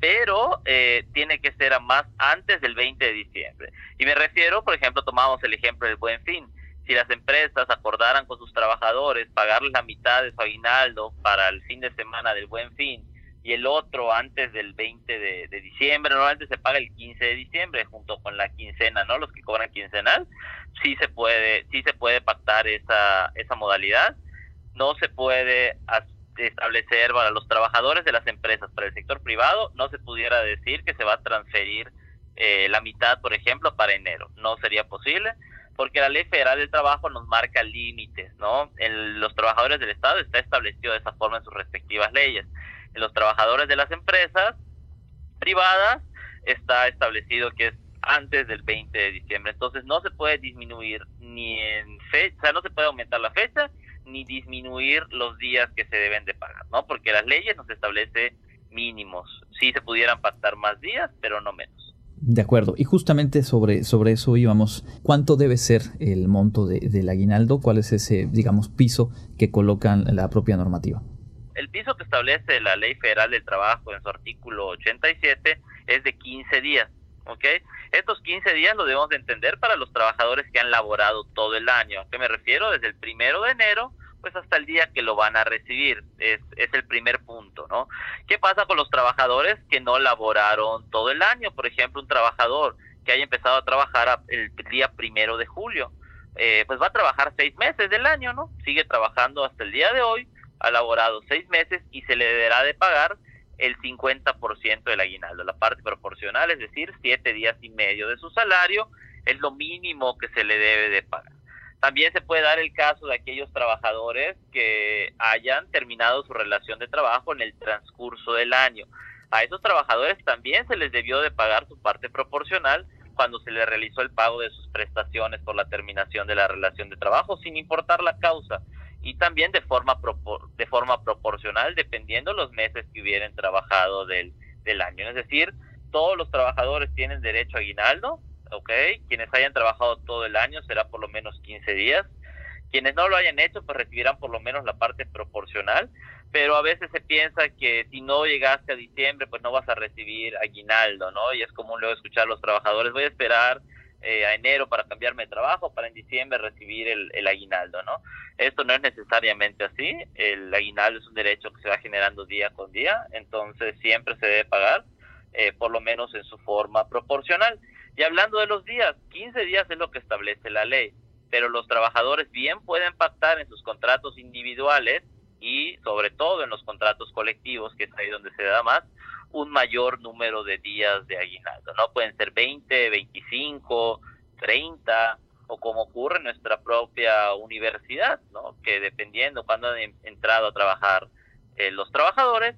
pero eh, tiene que ser a más antes del 20 de diciembre. Y me refiero, por ejemplo, tomamos el ejemplo del buen fin. Si las empresas acordaran con sus trabajadores pagarles la mitad de su aguinaldo para el fin de semana del buen fin, y el otro antes del 20 de, diciembre, normalmente se paga el 15 de diciembre junto con la quincena, ¿no? Los que cobran quincenal, sí se puede, sí se puede pactar esa, esa modalidad, no se puede establecer para los trabajadores de las empresas, para el sector privado, no se pudiera decir que se va a transferir eh, la mitad, por ejemplo, para enero. No sería posible porque la ley federal del trabajo nos marca límites, ¿no? En los trabajadores del Estado está establecido de esa forma en sus respectivas leyes. En los trabajadores de las empresas privadas está establecido que es antes del 20 de diciembre. Entonces no se puede disminuir ni en fecha, o sea, no se puede aumentar la fecha ni disminuir los días que se deben de pagar, ¿no? Porque las leyes nos establece mínimos. Sí se pudieran pactar más días, pero no menos. De acuerdo. Y justamente sobre, sobre eso íbamos. ¿Cuánto debe ser el monto de, del aguinaldo? ¿Cuál es ese, digamos, piso que colocan la propia normativa? El piso que establece la Ley Federal del Trabajo en su artículo 87 es de 15 días. ¿ok? Estos 15 días lo debemos de entender para los trabajadores que han laborado todo el año. ¿A qué me refiero? Desde el primero de enero pues hasta el día que lo van a recibir. Es, es el primer punto, ¿no? ¿Qué pasa con los trabajadores que no laboraron todo el año? Por ejemplo, un trabajador que haya empezado a trabajar el día primero de julio, eh, pues va a trabajar seis meses del año, ¿no? Sigue trabajando hasta el día de hoy, ha laborado seis meses y se le deberá de pagar el 50% del aguinaldo, la parte proporcional, es decir, siete días y medio de su salario, es lo mínimo que se le debe de pagar. También se puede dar el caso de aquellos trabajadores que hayan terminado su relación de trabajo en el transcurso del año. A esos trabajadores también se les debió de pagar su parte proporcional cuando se les realizó el pago de sus prestaciones por la terminación de la relación de trabajo, sin importar la causa, y también de forma, de forma proporcional, dependiendo los meses que hubieran trabajado del, del año. Es decir, todos los trabajadores tienen derecho a aguinaldo, ¿ok? Quienes hayan trabajado todo el año será por lo menos 15 días. Quienes no lo hayan hecho, pues recibirán por lo menos la parte proporcional, pero a veces se piensa que si no llegaste a diciembre, pues no vas a recibir aguinaldo, ¿no? Y es común luego escuchar a los trabajadores, voy a esperar eh, a enero para cambiarme de trabajo, para en diciembre recibir el, el aguinaldo, ¿no? Esto no es necesariamente así, el aguinaldo es un derecho que se va generando día con día, entonces siempre se debe pagar, eh, por lo menos en su forma proporcional. Y hablando de los días, 15 días es lo que establece la ley, pero los trabajadores bien pueden pactar en sus contratos individuales y sobre todo en los contratos colectivos, que es ahí donde se da más, un mayor número de días de aguinaldo, ¿no? Pueden ser 20, 25, 30 o como ocurre en nuestra propia universidad, ¿no? Que dependiendo cuando han entrado a trabajar eh, los trabajadores,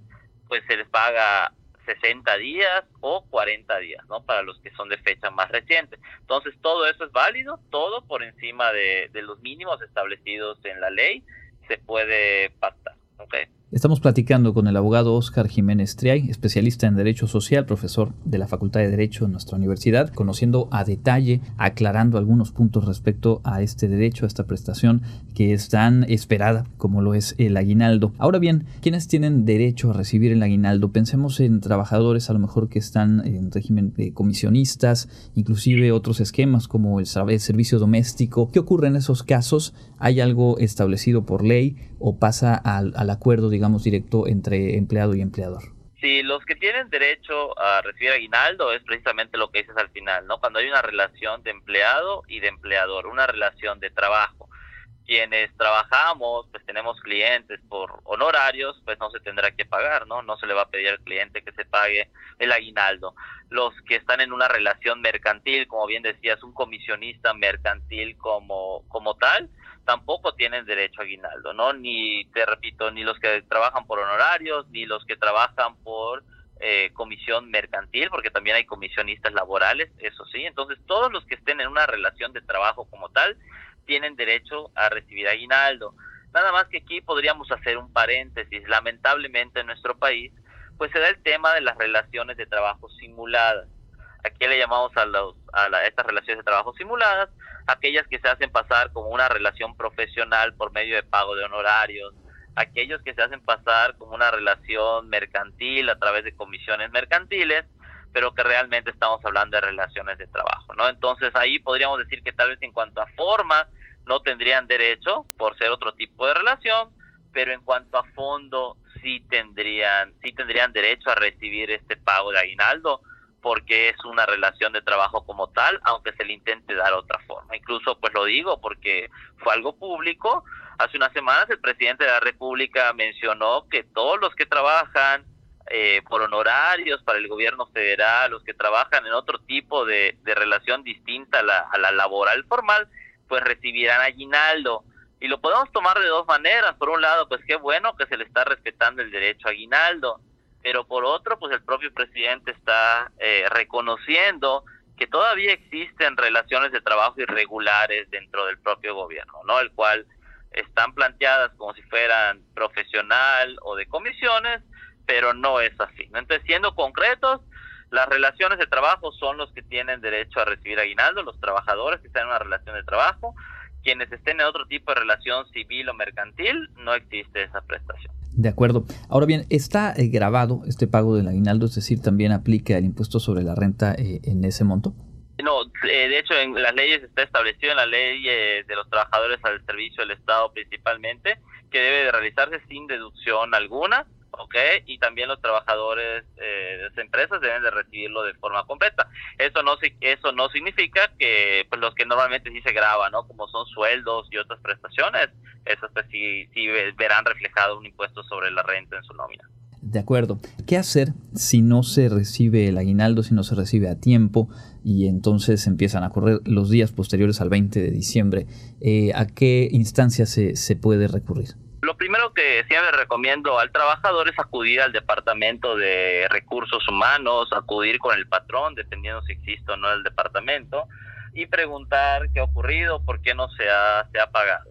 pues se les paga 60 días o 40 días, ¿no? Para los que son de fecha más reciente. Entonces, todo eso es válido, todo por encima de, de los mínimos establecidos en la ley se puede pactar, ¿ok? Estamos platicando con el abogado Oscar Jiménez Triay, especialista en Derecho Social, profesor de la Facultad de Derecho en nuestra universidad, conociendo a detalle, aclarando algunos puntos respecto a este derecho, a esta prestación que es tan esperada como lo es el aguinaldo. Ahora bien, ¿quiénes tienen derecho a recibir el aguinaldo? Pensemos en trabajadores a lo mejor que están en régimen de comisionistas, inclusive otros esquemas como el servicio doméstico. ¿Qué ocurre en esos casos? ¿Hay algo establecido por ley o pasa al, al acuerdo, digamos, directo entre empleado y empleador. Sí, los que tienen derecho a recibir aguinaldo es precisamente lo que dices al final, ¿no? Cuando hay una relación de empleado y de empleador, una relación de trabajo. Quienes trabajamos, pues tenemos clientes por honorarios, pues no se tendrá que pagar, ¿no? No se le va a pedir al cliente que se pague el aguinaldo. Los que están en una relación mercantil, como bien decías, un comisionista mercantil como, como tal, tampoco tienen derecho a aguinaldo, ¿no? Ni, te repito, ni los que trabajan por honorarios, ni los que trabajan por eh, comisión mercantil, porque también hay comisionistas laborales, eso sí. Entonces, todos los que estén en una relación de trabajo como tal, tienen derecho a recibir aguinaldo. Nada más que aquí podríamos hacer un paréntesis. Lamentablemente en nuestro país, pues se da el tema de las relaciones de trabajo simuladas. Aquí le llamamos a, los, a, la, estas relaciones de trabajo simuladas aquellas que se hacen pasar como una relación profesional por medio de pago de honorarios, aquellos que se hacen pasar como una relación mercantil a través de comisiones mercantiles, pero que realmente estamos hablando de relaciones de trabajo, ¿no? Entonces ahí podríamos decir que tal vez en cuanto a forma no tendrían derecho por ser otro tipo de relación, pero en cuanto a fondo sí tendrían sí tendrían derecho a recibir este pago de aguinaldo porque es una relación de trabajo como tal, aunque se le intente dar otra forma. Incluso, pues lo digo porque fue algo público. Hace unas semanas el presidente de la República mencionó que todos los que trabajan eh, por honorarios para el gobierno federal, los que trabajan en otro tipo de, relación distinta a la, a la laboral formal, pues recibirán aguinaldo. Y lo podemos tomar de dos maneras. Por un lado, pues qué bueno que se le está respetando el derecho a aguinaldo pero por otro, pues el propio presidente está eh, reconociendo que todavía existen relaciones de trabajo irregulares dentro del propio gobierno, ¿no? El cual están planteadas como si fueran profesional o de comisiones, pero no es así. Entonces, siendo concretos, las relaciones de trabajo son los que tienen derecho a recibir aguinaldo, los trabajadores que están en una relación de trabajo, quienes estén en otro tipo de relación civil o mercantil, no existe esa prestación. De acuerdo. Ahora bien, ¿está eh, grabado este pago del aguinaldo? Es decir, ¿también aplica el impuesto sobre la renta eh, en ese monto? No, eh, de hecho en las leyes está establecido en la ley de los trabajadores al servicio del Estado principalmente que debe de realizarse sin deducción alguna ¿ok? Y también los trabajadores eh, de las empresas deben de recibirlo de forma completa. Eso no eso no significa que pues, los que normalmente sí se graban, ¿no? Como son sueldos y otras prestaciones, esos pues sí, sí verán reflejado un impuesto sobre la renta en su nómina. De acuerdo. ¿Qué hacer si no se recibe el aguinaldo, si no se recibe a tiempo y entonces empiezan a correr los días posteriores al 20 de diciembre? Eh, ¿A qué instancia se, se puede recurrir? Lo primero que siempre recomiendo al trabajador es acudir al departamento de recursos humanos, acudir con el patrón, dependiendo si existe o no el departamento, y preguntar qué ha ocurrido, por qué no se ha, se ha pagado.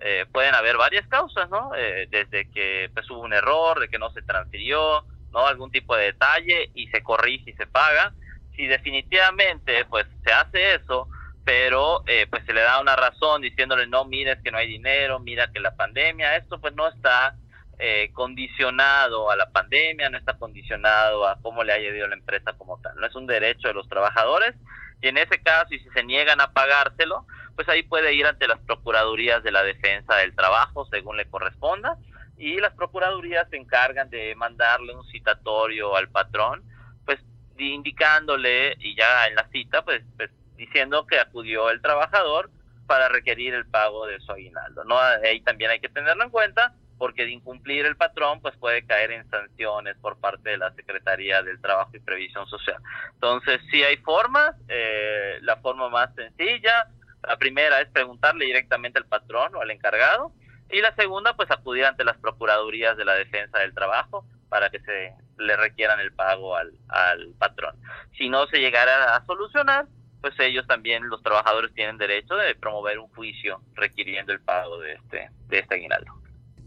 Eh, pueden haber varias causas, ¿no? Eh, desde que pues, hubo un error, de que no se transfirió, ¿no? Algún tipo de detalle y se corrige y se paga. Si definitivamente pues se hace eso, pero eh, pues se le da una razón diciéndole no mira es que no hay dinero mira que la pandemia esto pues no está eh, condicionado a la pandemia no está condicionado a cómo le haya ido la empresa como tal. No es un derecho de los trabajadores y en ese caso y si se niegan a pagárselo pues ahí puede ir ante las procuradurías de la defensa del trabajo según le corresponda y las procuradurías se encargan de mandarle un citatorio al patrón pues indicándole y ya en la cita pues, pues diciendo que acudió el trabajador para requerir el pago de su aguinaldo. ¿no? Ahí también hay que tenerlo en cuenta porque de incumplir el patrón pues puede caer en sanciones por parte de la Secretaría del Trabajo y Previsión Social. Entonces, si hay formas, eh, la forma más sencilla, la primera es preguntarle directamente al patrón o al encargado y la segunda pues acudir ante las procuradurías de la defensa del trabajo para que se le requieran el pago al, al patrón. Si no se llegara a solucionar, pues ellos también, los trabajadores, tienen derecho de promover un juicio requiriendo el pago de este, de este aguinaldo.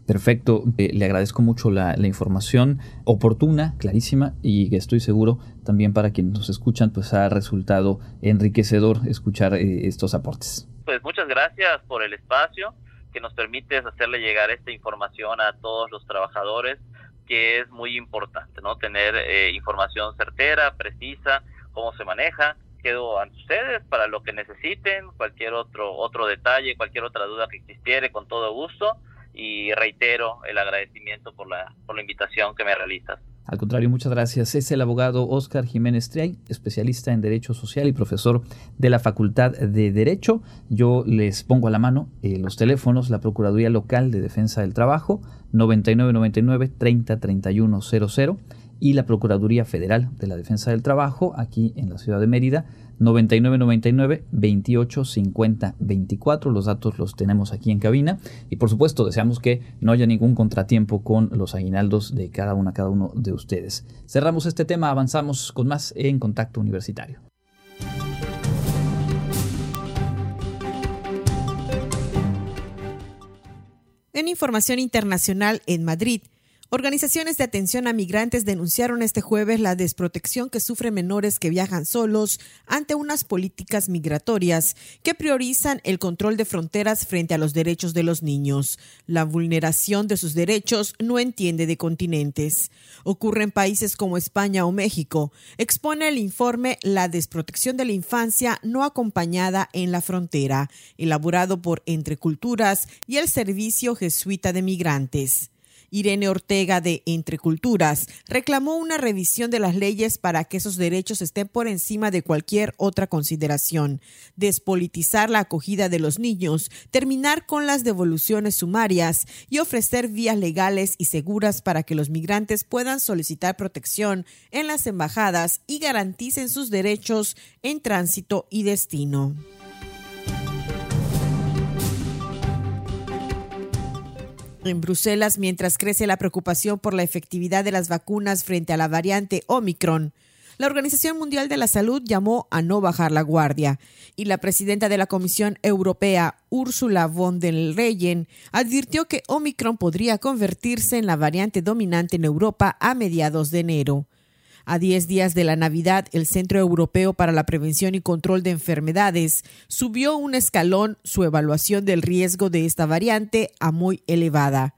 Perfecto, eh, le agradezco mucho la, información oportuna, clarísima y estoy seguro también para quienes nos escuchan pues ha resultado enriquecedor escuchar eh, estos aportes. Pues muchas gracias por el espacio que nos permite hacerle llegar esta información a todos los trabajadores que es muy importante, ¿no? Tener eh, información certera, precisa, cómo se maneja quedo ante ustedes para lo que necesiten, cualquier otro otro detalle, cualquier otra duda que existiere, con todo gusto y reitero el agradecimiento por la por la invitación que me realizas. Al contrario, muchas gracias. Es el abogado Oscar Jiménez Triay, especialista en Derecho Social y profesor de la Facultad de Derecho. Yo les pongo a la mano eh, los teléfonos, la Procuraduría Local de Defensa del Trabajo, 9999 303100 y la Procuraduría Federal de la Defensa del Trabajo, aquí en la ciudad de Mérida, 9999 28 50 24. Los datos los tenemos aquí en cabina y por supuesto deseamos que no haya ningún contratiempo con los aguinaldos de cada una, cada uno de ustedes. Cerramos este tema, avanzamos con más en Contacto Universitario. En información internacional en Madrid, Organizaciones de atención a migrantes denunciaron este jueves la desprotección que sufren menores que viajan solos ante unas políticas migratorias que priorizan el control de fronteras frente a los derechos de los niños. La vulneración de sus derechos no entiende de continentes. Ocurre en países como España o México. Expone el informe La desprotección de la infancia no acompañada en la frontera, elaborado por Entre Culturas y el Servicio Jesuita de Migrantes. Irene Ortega de Entre Culturas reclamó una revisión de las leyes para que esos derechos estén por encima de cualquier otra consideración, despolitizar la acogida de los niños, terminar con las devoluciones sumarias y ofrecer vías legales y seguras para que los migrantes puedan solicitar protección en las embajadas y garanticen sus derechos en tránsito y destino. En Bruselas, mientras crece la preocupación por la efectividad de las vacunas frente a la variante Omicron, la Organización Mundial de la Salud llamó a no bajar la guardia y la presidenta de la Comisión Europea, Ursula von der Leyen, advirtió que Omicron podría convertirse en la variante dominante en Europa a mediados de enero. A 10 días de la Navidad, el Centro Europeo para la Prevención y Control de Enfermedades subió un escalón su evaluación del riesgo de esta variante a muy elevada.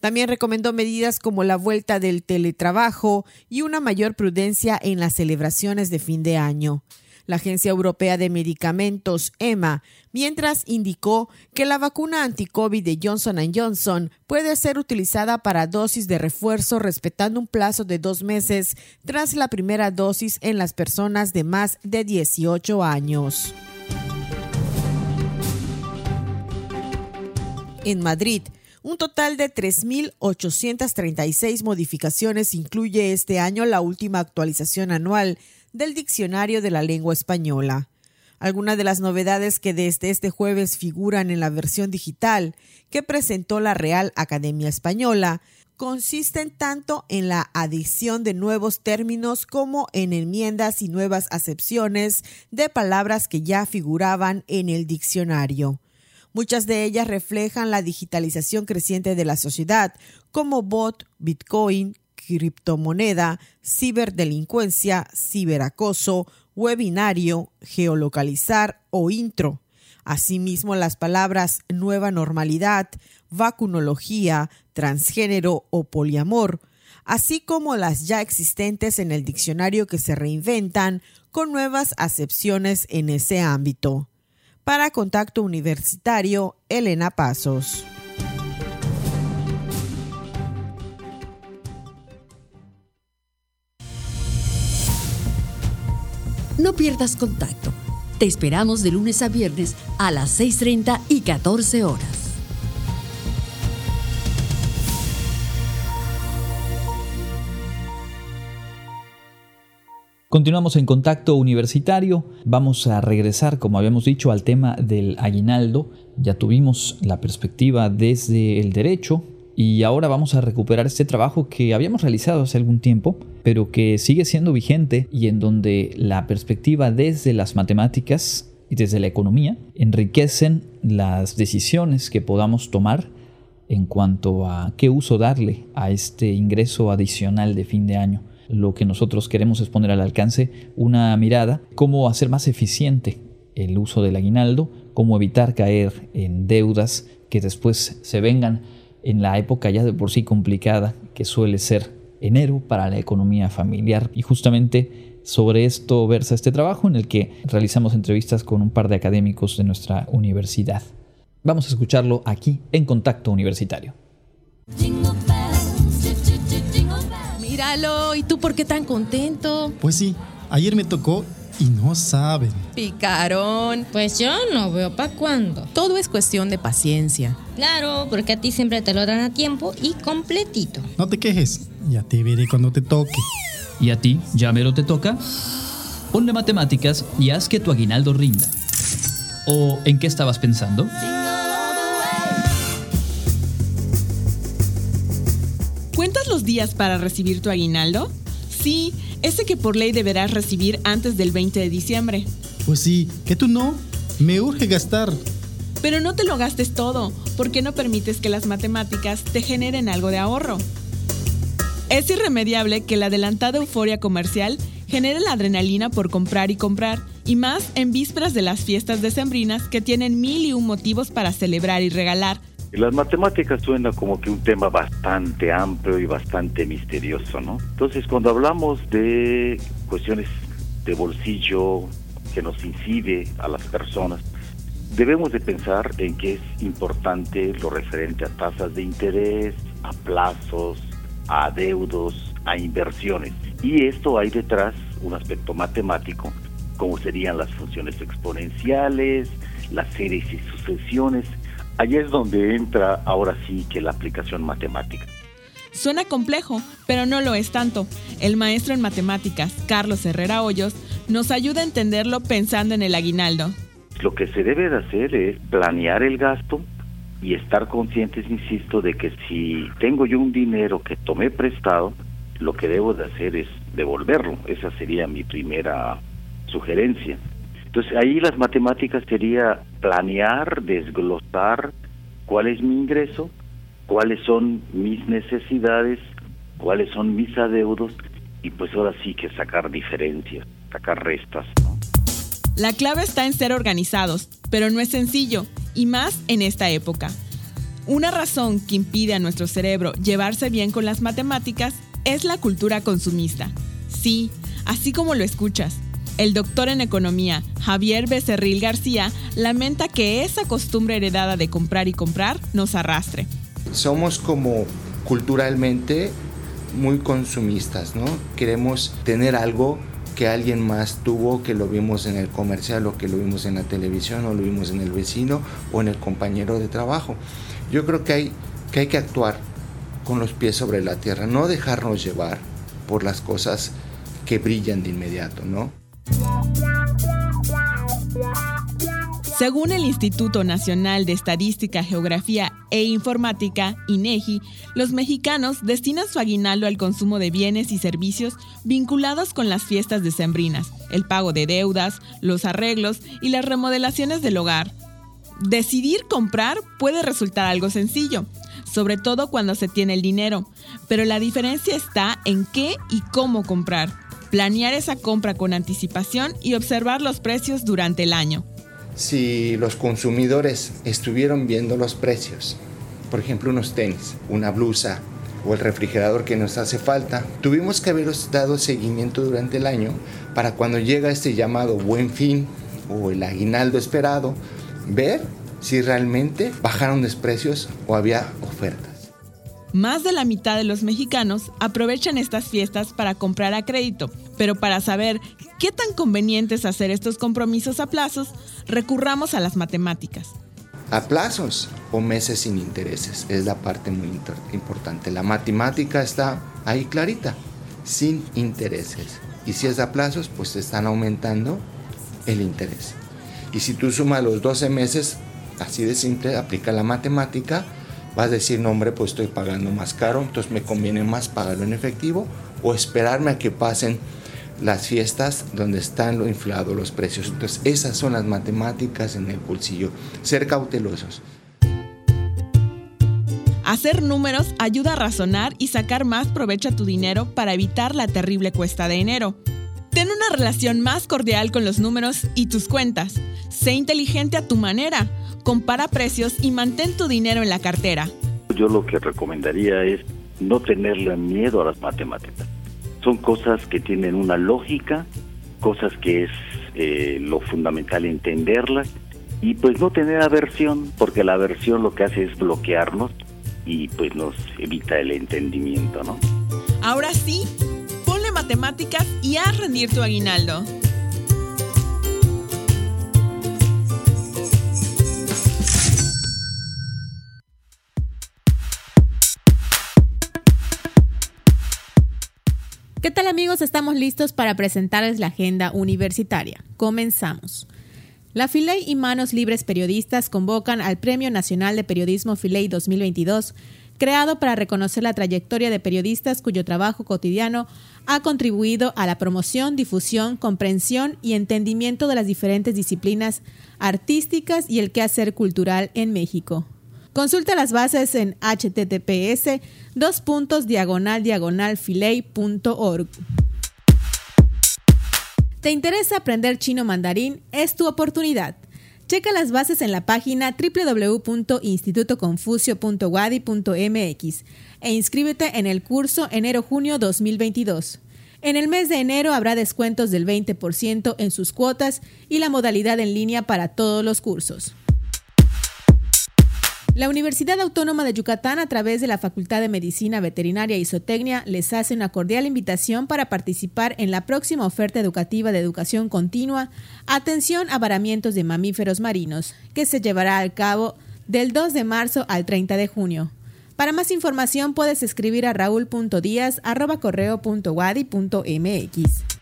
También recomendó medidas como la vuelta del teletrabajo y una mayor prudencia en las celebraciones de fin de año la Agencia Europea de Medicamentos, EMA, mientras indicó que la vacuna anti-COVID de Johnson Johnson puede ser utilizada para dosis de refuerzo respetando un plazo de dos meses tras la primera dosis en las personas de más de 18 años. En Madrid, un total de 3.836 modificaciones incluye este año la última actualización anual del Diccionario de la Lengua Española. Algunas de las novedades que desde este jueves figuran en la versión digital que presentó la Real Academia Española consisten tanto en la adición de nuevos términos como en enmiendas y nuevas acepciones de palabras que ya figuraban en el diccionario. Muchas de ellas reflejan la digitalización creciente de la sociedad, como bot, bitcoin, criptomoneda, ciberdelincuencia, ciberacoso, webinario, geolocalizar o intro. Asimismo, las palabras nueva normalidad, vacunología, transgénero o poliamor, así como las ya existentes en el diccionario que se reinventan con nuevas acepciones en ese ámbito. Para Contacto Universitario, Elena Pasos. No pierdas contacto. Te esperamos de lunes a viernes a las 6.30 y 14 horas. Continuamos en contacto universitario. Vamos a regresar, como habíamos dicho, al tema del aguinaldo. Ya tuvimos la perspectiva desde el derecho, y ahora vamos a recuperar este trabajo que habíamos realizado hace algún tiempo, pero que sigue siendo vigente y en donde la perspectiva desde las matemáticas y desde la economía enriquecen las decisiones que podamos tomar en cuanto a qué uso darle a este ingreso adicional de fin de año. Lo que nosotros queremos es poner al alcance una mirada, cómo hacer más eficiente el uso del aguinaldo, cómo evitar caer en deudas que después se vengan en la época ya de por sí complicada que suele ser enero para la economía familiar. Y justamente sobre esto versa este trabajo en el que realizamos entrevistas con un par de académicos de nuestra universidad. Vamos a escucharlo aquí en Contacto Universitario. Míralo, ¿y tú por qué tan contento? Pues sí, ayer me tocó y no saben. Picarón. Pues yo no veo para cuándo. Todo es cuestión de paciencia. Claro, porque a ti siempre te lo dan a tiempo y completito. No te quejes, ya te veré cuando te toque. ¿Y a ti, ya mero te toca? Ponle matemáticas y haz que tu aguinaldo rinda. ¿O en qué estabas pensando? ¿Cuentas los días para recibir tu aguinaldo? Sí, ese que por ley deberás recibir antes del 20 de diciembre. Pues sí, que tú no. Me urge gastar. Pero no te lo gastes todo, porque no permites que las matemáticas te generen algo de ahorro. Es irremediable que la adelantada euforia comercial genere la adrenalina por comprar y comprar, y más en vísperas de las fiestas decembrinas que tienen mil y un motivos para celebrar y regalar, las matemáticas suena como que un tema bastante amplio y bastante misterioso, ¿no? Entonces, cuando hablamos de cuestiones de bolsillo que nos incide a las personas, debemos de pensar en que es importante lo referente a tasas de interés, a plazos, a adeudos, a inversiones. Y esto hay detrás un aspecto matemático, como serían las funciones exponenciales, las series y sucesiones. Allí es donde entra ahora sí que la aplicación matemática. Suena complejo, pero no lo es tanto. El maestro en matemáticas, Carlos Herrera Hoyos, nos ayuda a entenderlo pensando en el aguinaldo. Lo que se debe de hacer es planear el gasto y estar conscientes, insisto, de que si tengo yo un dinero que tomé prestado, lo que debo de hacer es devolverlo. Esa sería mi primera sugerencia. Entonces ahí las matemáticas sería planear, desglosar cuál es mi ingreso, cuáles son mis necesidades, cuáles son mis adeudos y pues ahora sí que sacar diferencias, sacar restas. La clave está en ser organizados, pero no es sencillo, y más en esta época. Una razón que impide a nuestro cerebro llevarse bien con las matemáticas es la cultura consumista. Sí, así como lo escuchas. El doctor en economía, Javier Becerril García, lamenta que esa costumbre heredada de comprar y comprar nos arrastre. Somos como culturalmente muy consumistas, ¿no? Queremos tener algo que alguien más tuvo, que lo vimos en el comercial o que lo vimos en la televisión o lo vimos en el vecino o en el compañero de trabajo. Yo creo que hay que, hay que actuar con los pies sobre la tierra, no dejarnos llevar por las cosas que brillan de inmediato, ¿no? Según el Instituto Nacional de Estadística, Geografía e Informática, INEGI, los mexicanos destinan su aguinaldo al consumo de bienes y servicios vinculados con las fiestas decembrinas, el pago de deudas, los arreglos y las remodelaciones del hogar. Decidir comprar puede resultar algo sencillo, sobre todo cuando se tiene el dinero, pero la diferencia está en qué y cómo comprar. Planear esa compra con anticipación y observar los precios durante el año si los consumidores estuvieron viendo los precios, por ejemplo unos tenis, una blusa o el refrigerador que nos hace falta, tuvimos que haber dado seguimiento durante el año para cuando llega este llamado buen fin o el aguinaldo esperado, ver si realmente bajaron los precios o había ofertas. Más de la mitad de los mexicanos aprovechan estas fiestas para comprar a crédito, pero para saber qué tan conveniente es hacer estos compromisos a plazos, recurramos a las matemáticas. A plazos o meses sin intereses es la parte muy importante. La matemática está ahí clarita, sin intereses. Y si es a plazos, pues están aumentando el interés. Y si tú sumas los 12 meses, así de simple, aplica la matemática, vas a decir, no hombre, pues estoy pagando más caro, entonces me conviene más pagarlo en efectivo o esperarme a que pasen las fiestas donde están lo inflado los precios. Entonces esas son las matemáticas en el bolsillo, ser cautelosos. Hacer números ayuda a razonar y sacar más provecho a tu dinero para evitar la terrible cuesta de enero. Ten una relación más cordial con los números y tus cuentas. Sé inteligente a tu manera compara precios y mantén tu dinero en la cartera. Yo lo que recomendaría es no tenerle miedo a las matemáticas. Son cosas que tienen una lógica, cosas que es eh, lo fundamental entenderlas y pues no tener aversión, porque la aversión lo que hace es bloquearnos y pues nos evita el entendimiento, ¿no? Ahora sí, ponle matemáticas y haz rendir tu aguinaldo. ¿Qué tal amigos? Estamos listos para presentarles la agenda universitaria. Comenzamos. La Filey y Manos Libres Periodistas convocan al Premio Nacional de Periodismo Filey 2022, creado para reconocer la trayectoria de periodistas cuyo trabajo cotidiano ha contribuido a la promoción, difusión, comprensión y entendimiento de las diferentes disciplinas artísticas y el quehacer cultural en México. Consulta las bases en https dos puntos diagonal diagonal ¿Te interesa aprender chino mandarín? Es tu oportunidad. Checa las bases en la página www.institutoconfucio.wadi.mx e inscríbete en el curso enero-junio 2022. En el mes de enero habrá descuentos del 20% en sus cuotas y la modalidad en línea para todos los cursos. La Universidad Autónoma de Yucatán, a través de la Facultad de Medicina Veterinaria y Zootecnia, les hace una cordial invitación para participar en la próxima oferta educativa de educación continua, Atención a varamientos de mamíferos marinos, que se llevará a cabo del 2 de marzo al 30 de junio. Para más información puedes escribir a raúl.díaz.correo.wadi.mx.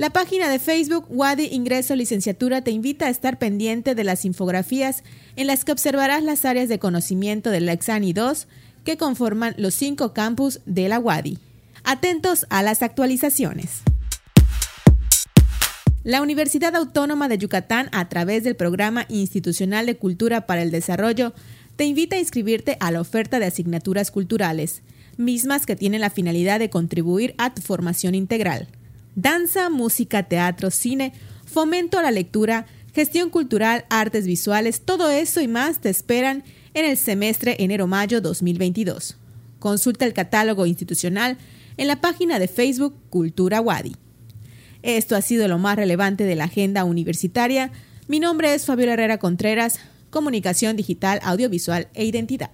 La página de Facebook Wadi Ingreso Licenciatura te invita a estar pendiente de las infografías en las que observarás las áreas de conocimiento del Exani 2 que conforman los cinco campus de la Wadi. Atentos a las actualizaciones. La Universidad Autónoma de Yucatán, a través del Programa Institucional de Cultura para el Desarrollo, te invita a inscribirte a la oferta de asignaturas culturales, mismas que tienen la finalidad de contribuir a tu formación integral danza, música, teatro, cine, fomento a la lectura, gestión cultural, artes visuales, todo eso y más te esperan en el semestre enero-mayo 2022. Consulta el catálogo institucional en la página de Facebook Cultura Wadi. Esto ha sido lo más relevante de la agenda universitaria. Mi nombre es Fabiola Herrera Contreras, Comunicación Digital, Audiovisual e Identidad.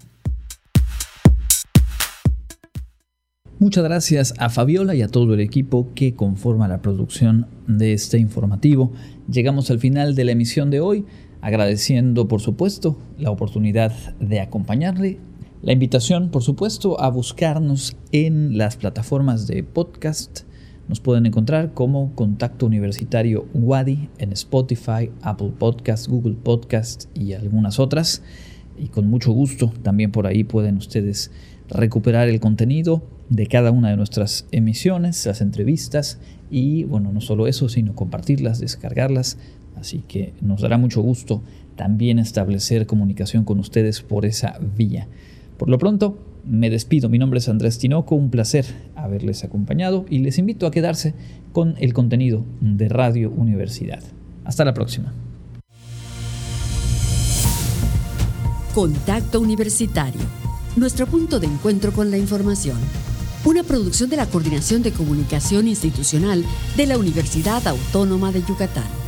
Muchas gracias a Fabiola y a todo el equipo que conforma la producción de este informativo. Llegamos al final de la emisión de hoy, agradeciendo por supuesto la oportunidad de acompañarle. La invitación, por supuesto, a buscarnos en las plataformas de podcast. Nos pueden encontrar como Contacto Universitario Wadi en Spotify, Apple Podcast, Google Podcast y algunas otras. Y con mucho gusto también por ahí pueden ustedes recuperar el contenido de cada una de nuestras emisiones, las entrevistas y bueno, no solo eso, sino compartirlas, descargarlas. Así que nos dará mucho gusto también establecer comunicación con ustedes por esa vía. Por lo pronto, me despido. Mi nombre es Andrés Tinoco, un placer haberles acompañado y les invito a quedarse con el contenido de Radio Universidad. Hasta la próxima. Contacto Universitario, nuestro punto de encuentro con la información una producción de la Coordinación de Comunicación Institucional de la Universidad Autónoma de Yucatán.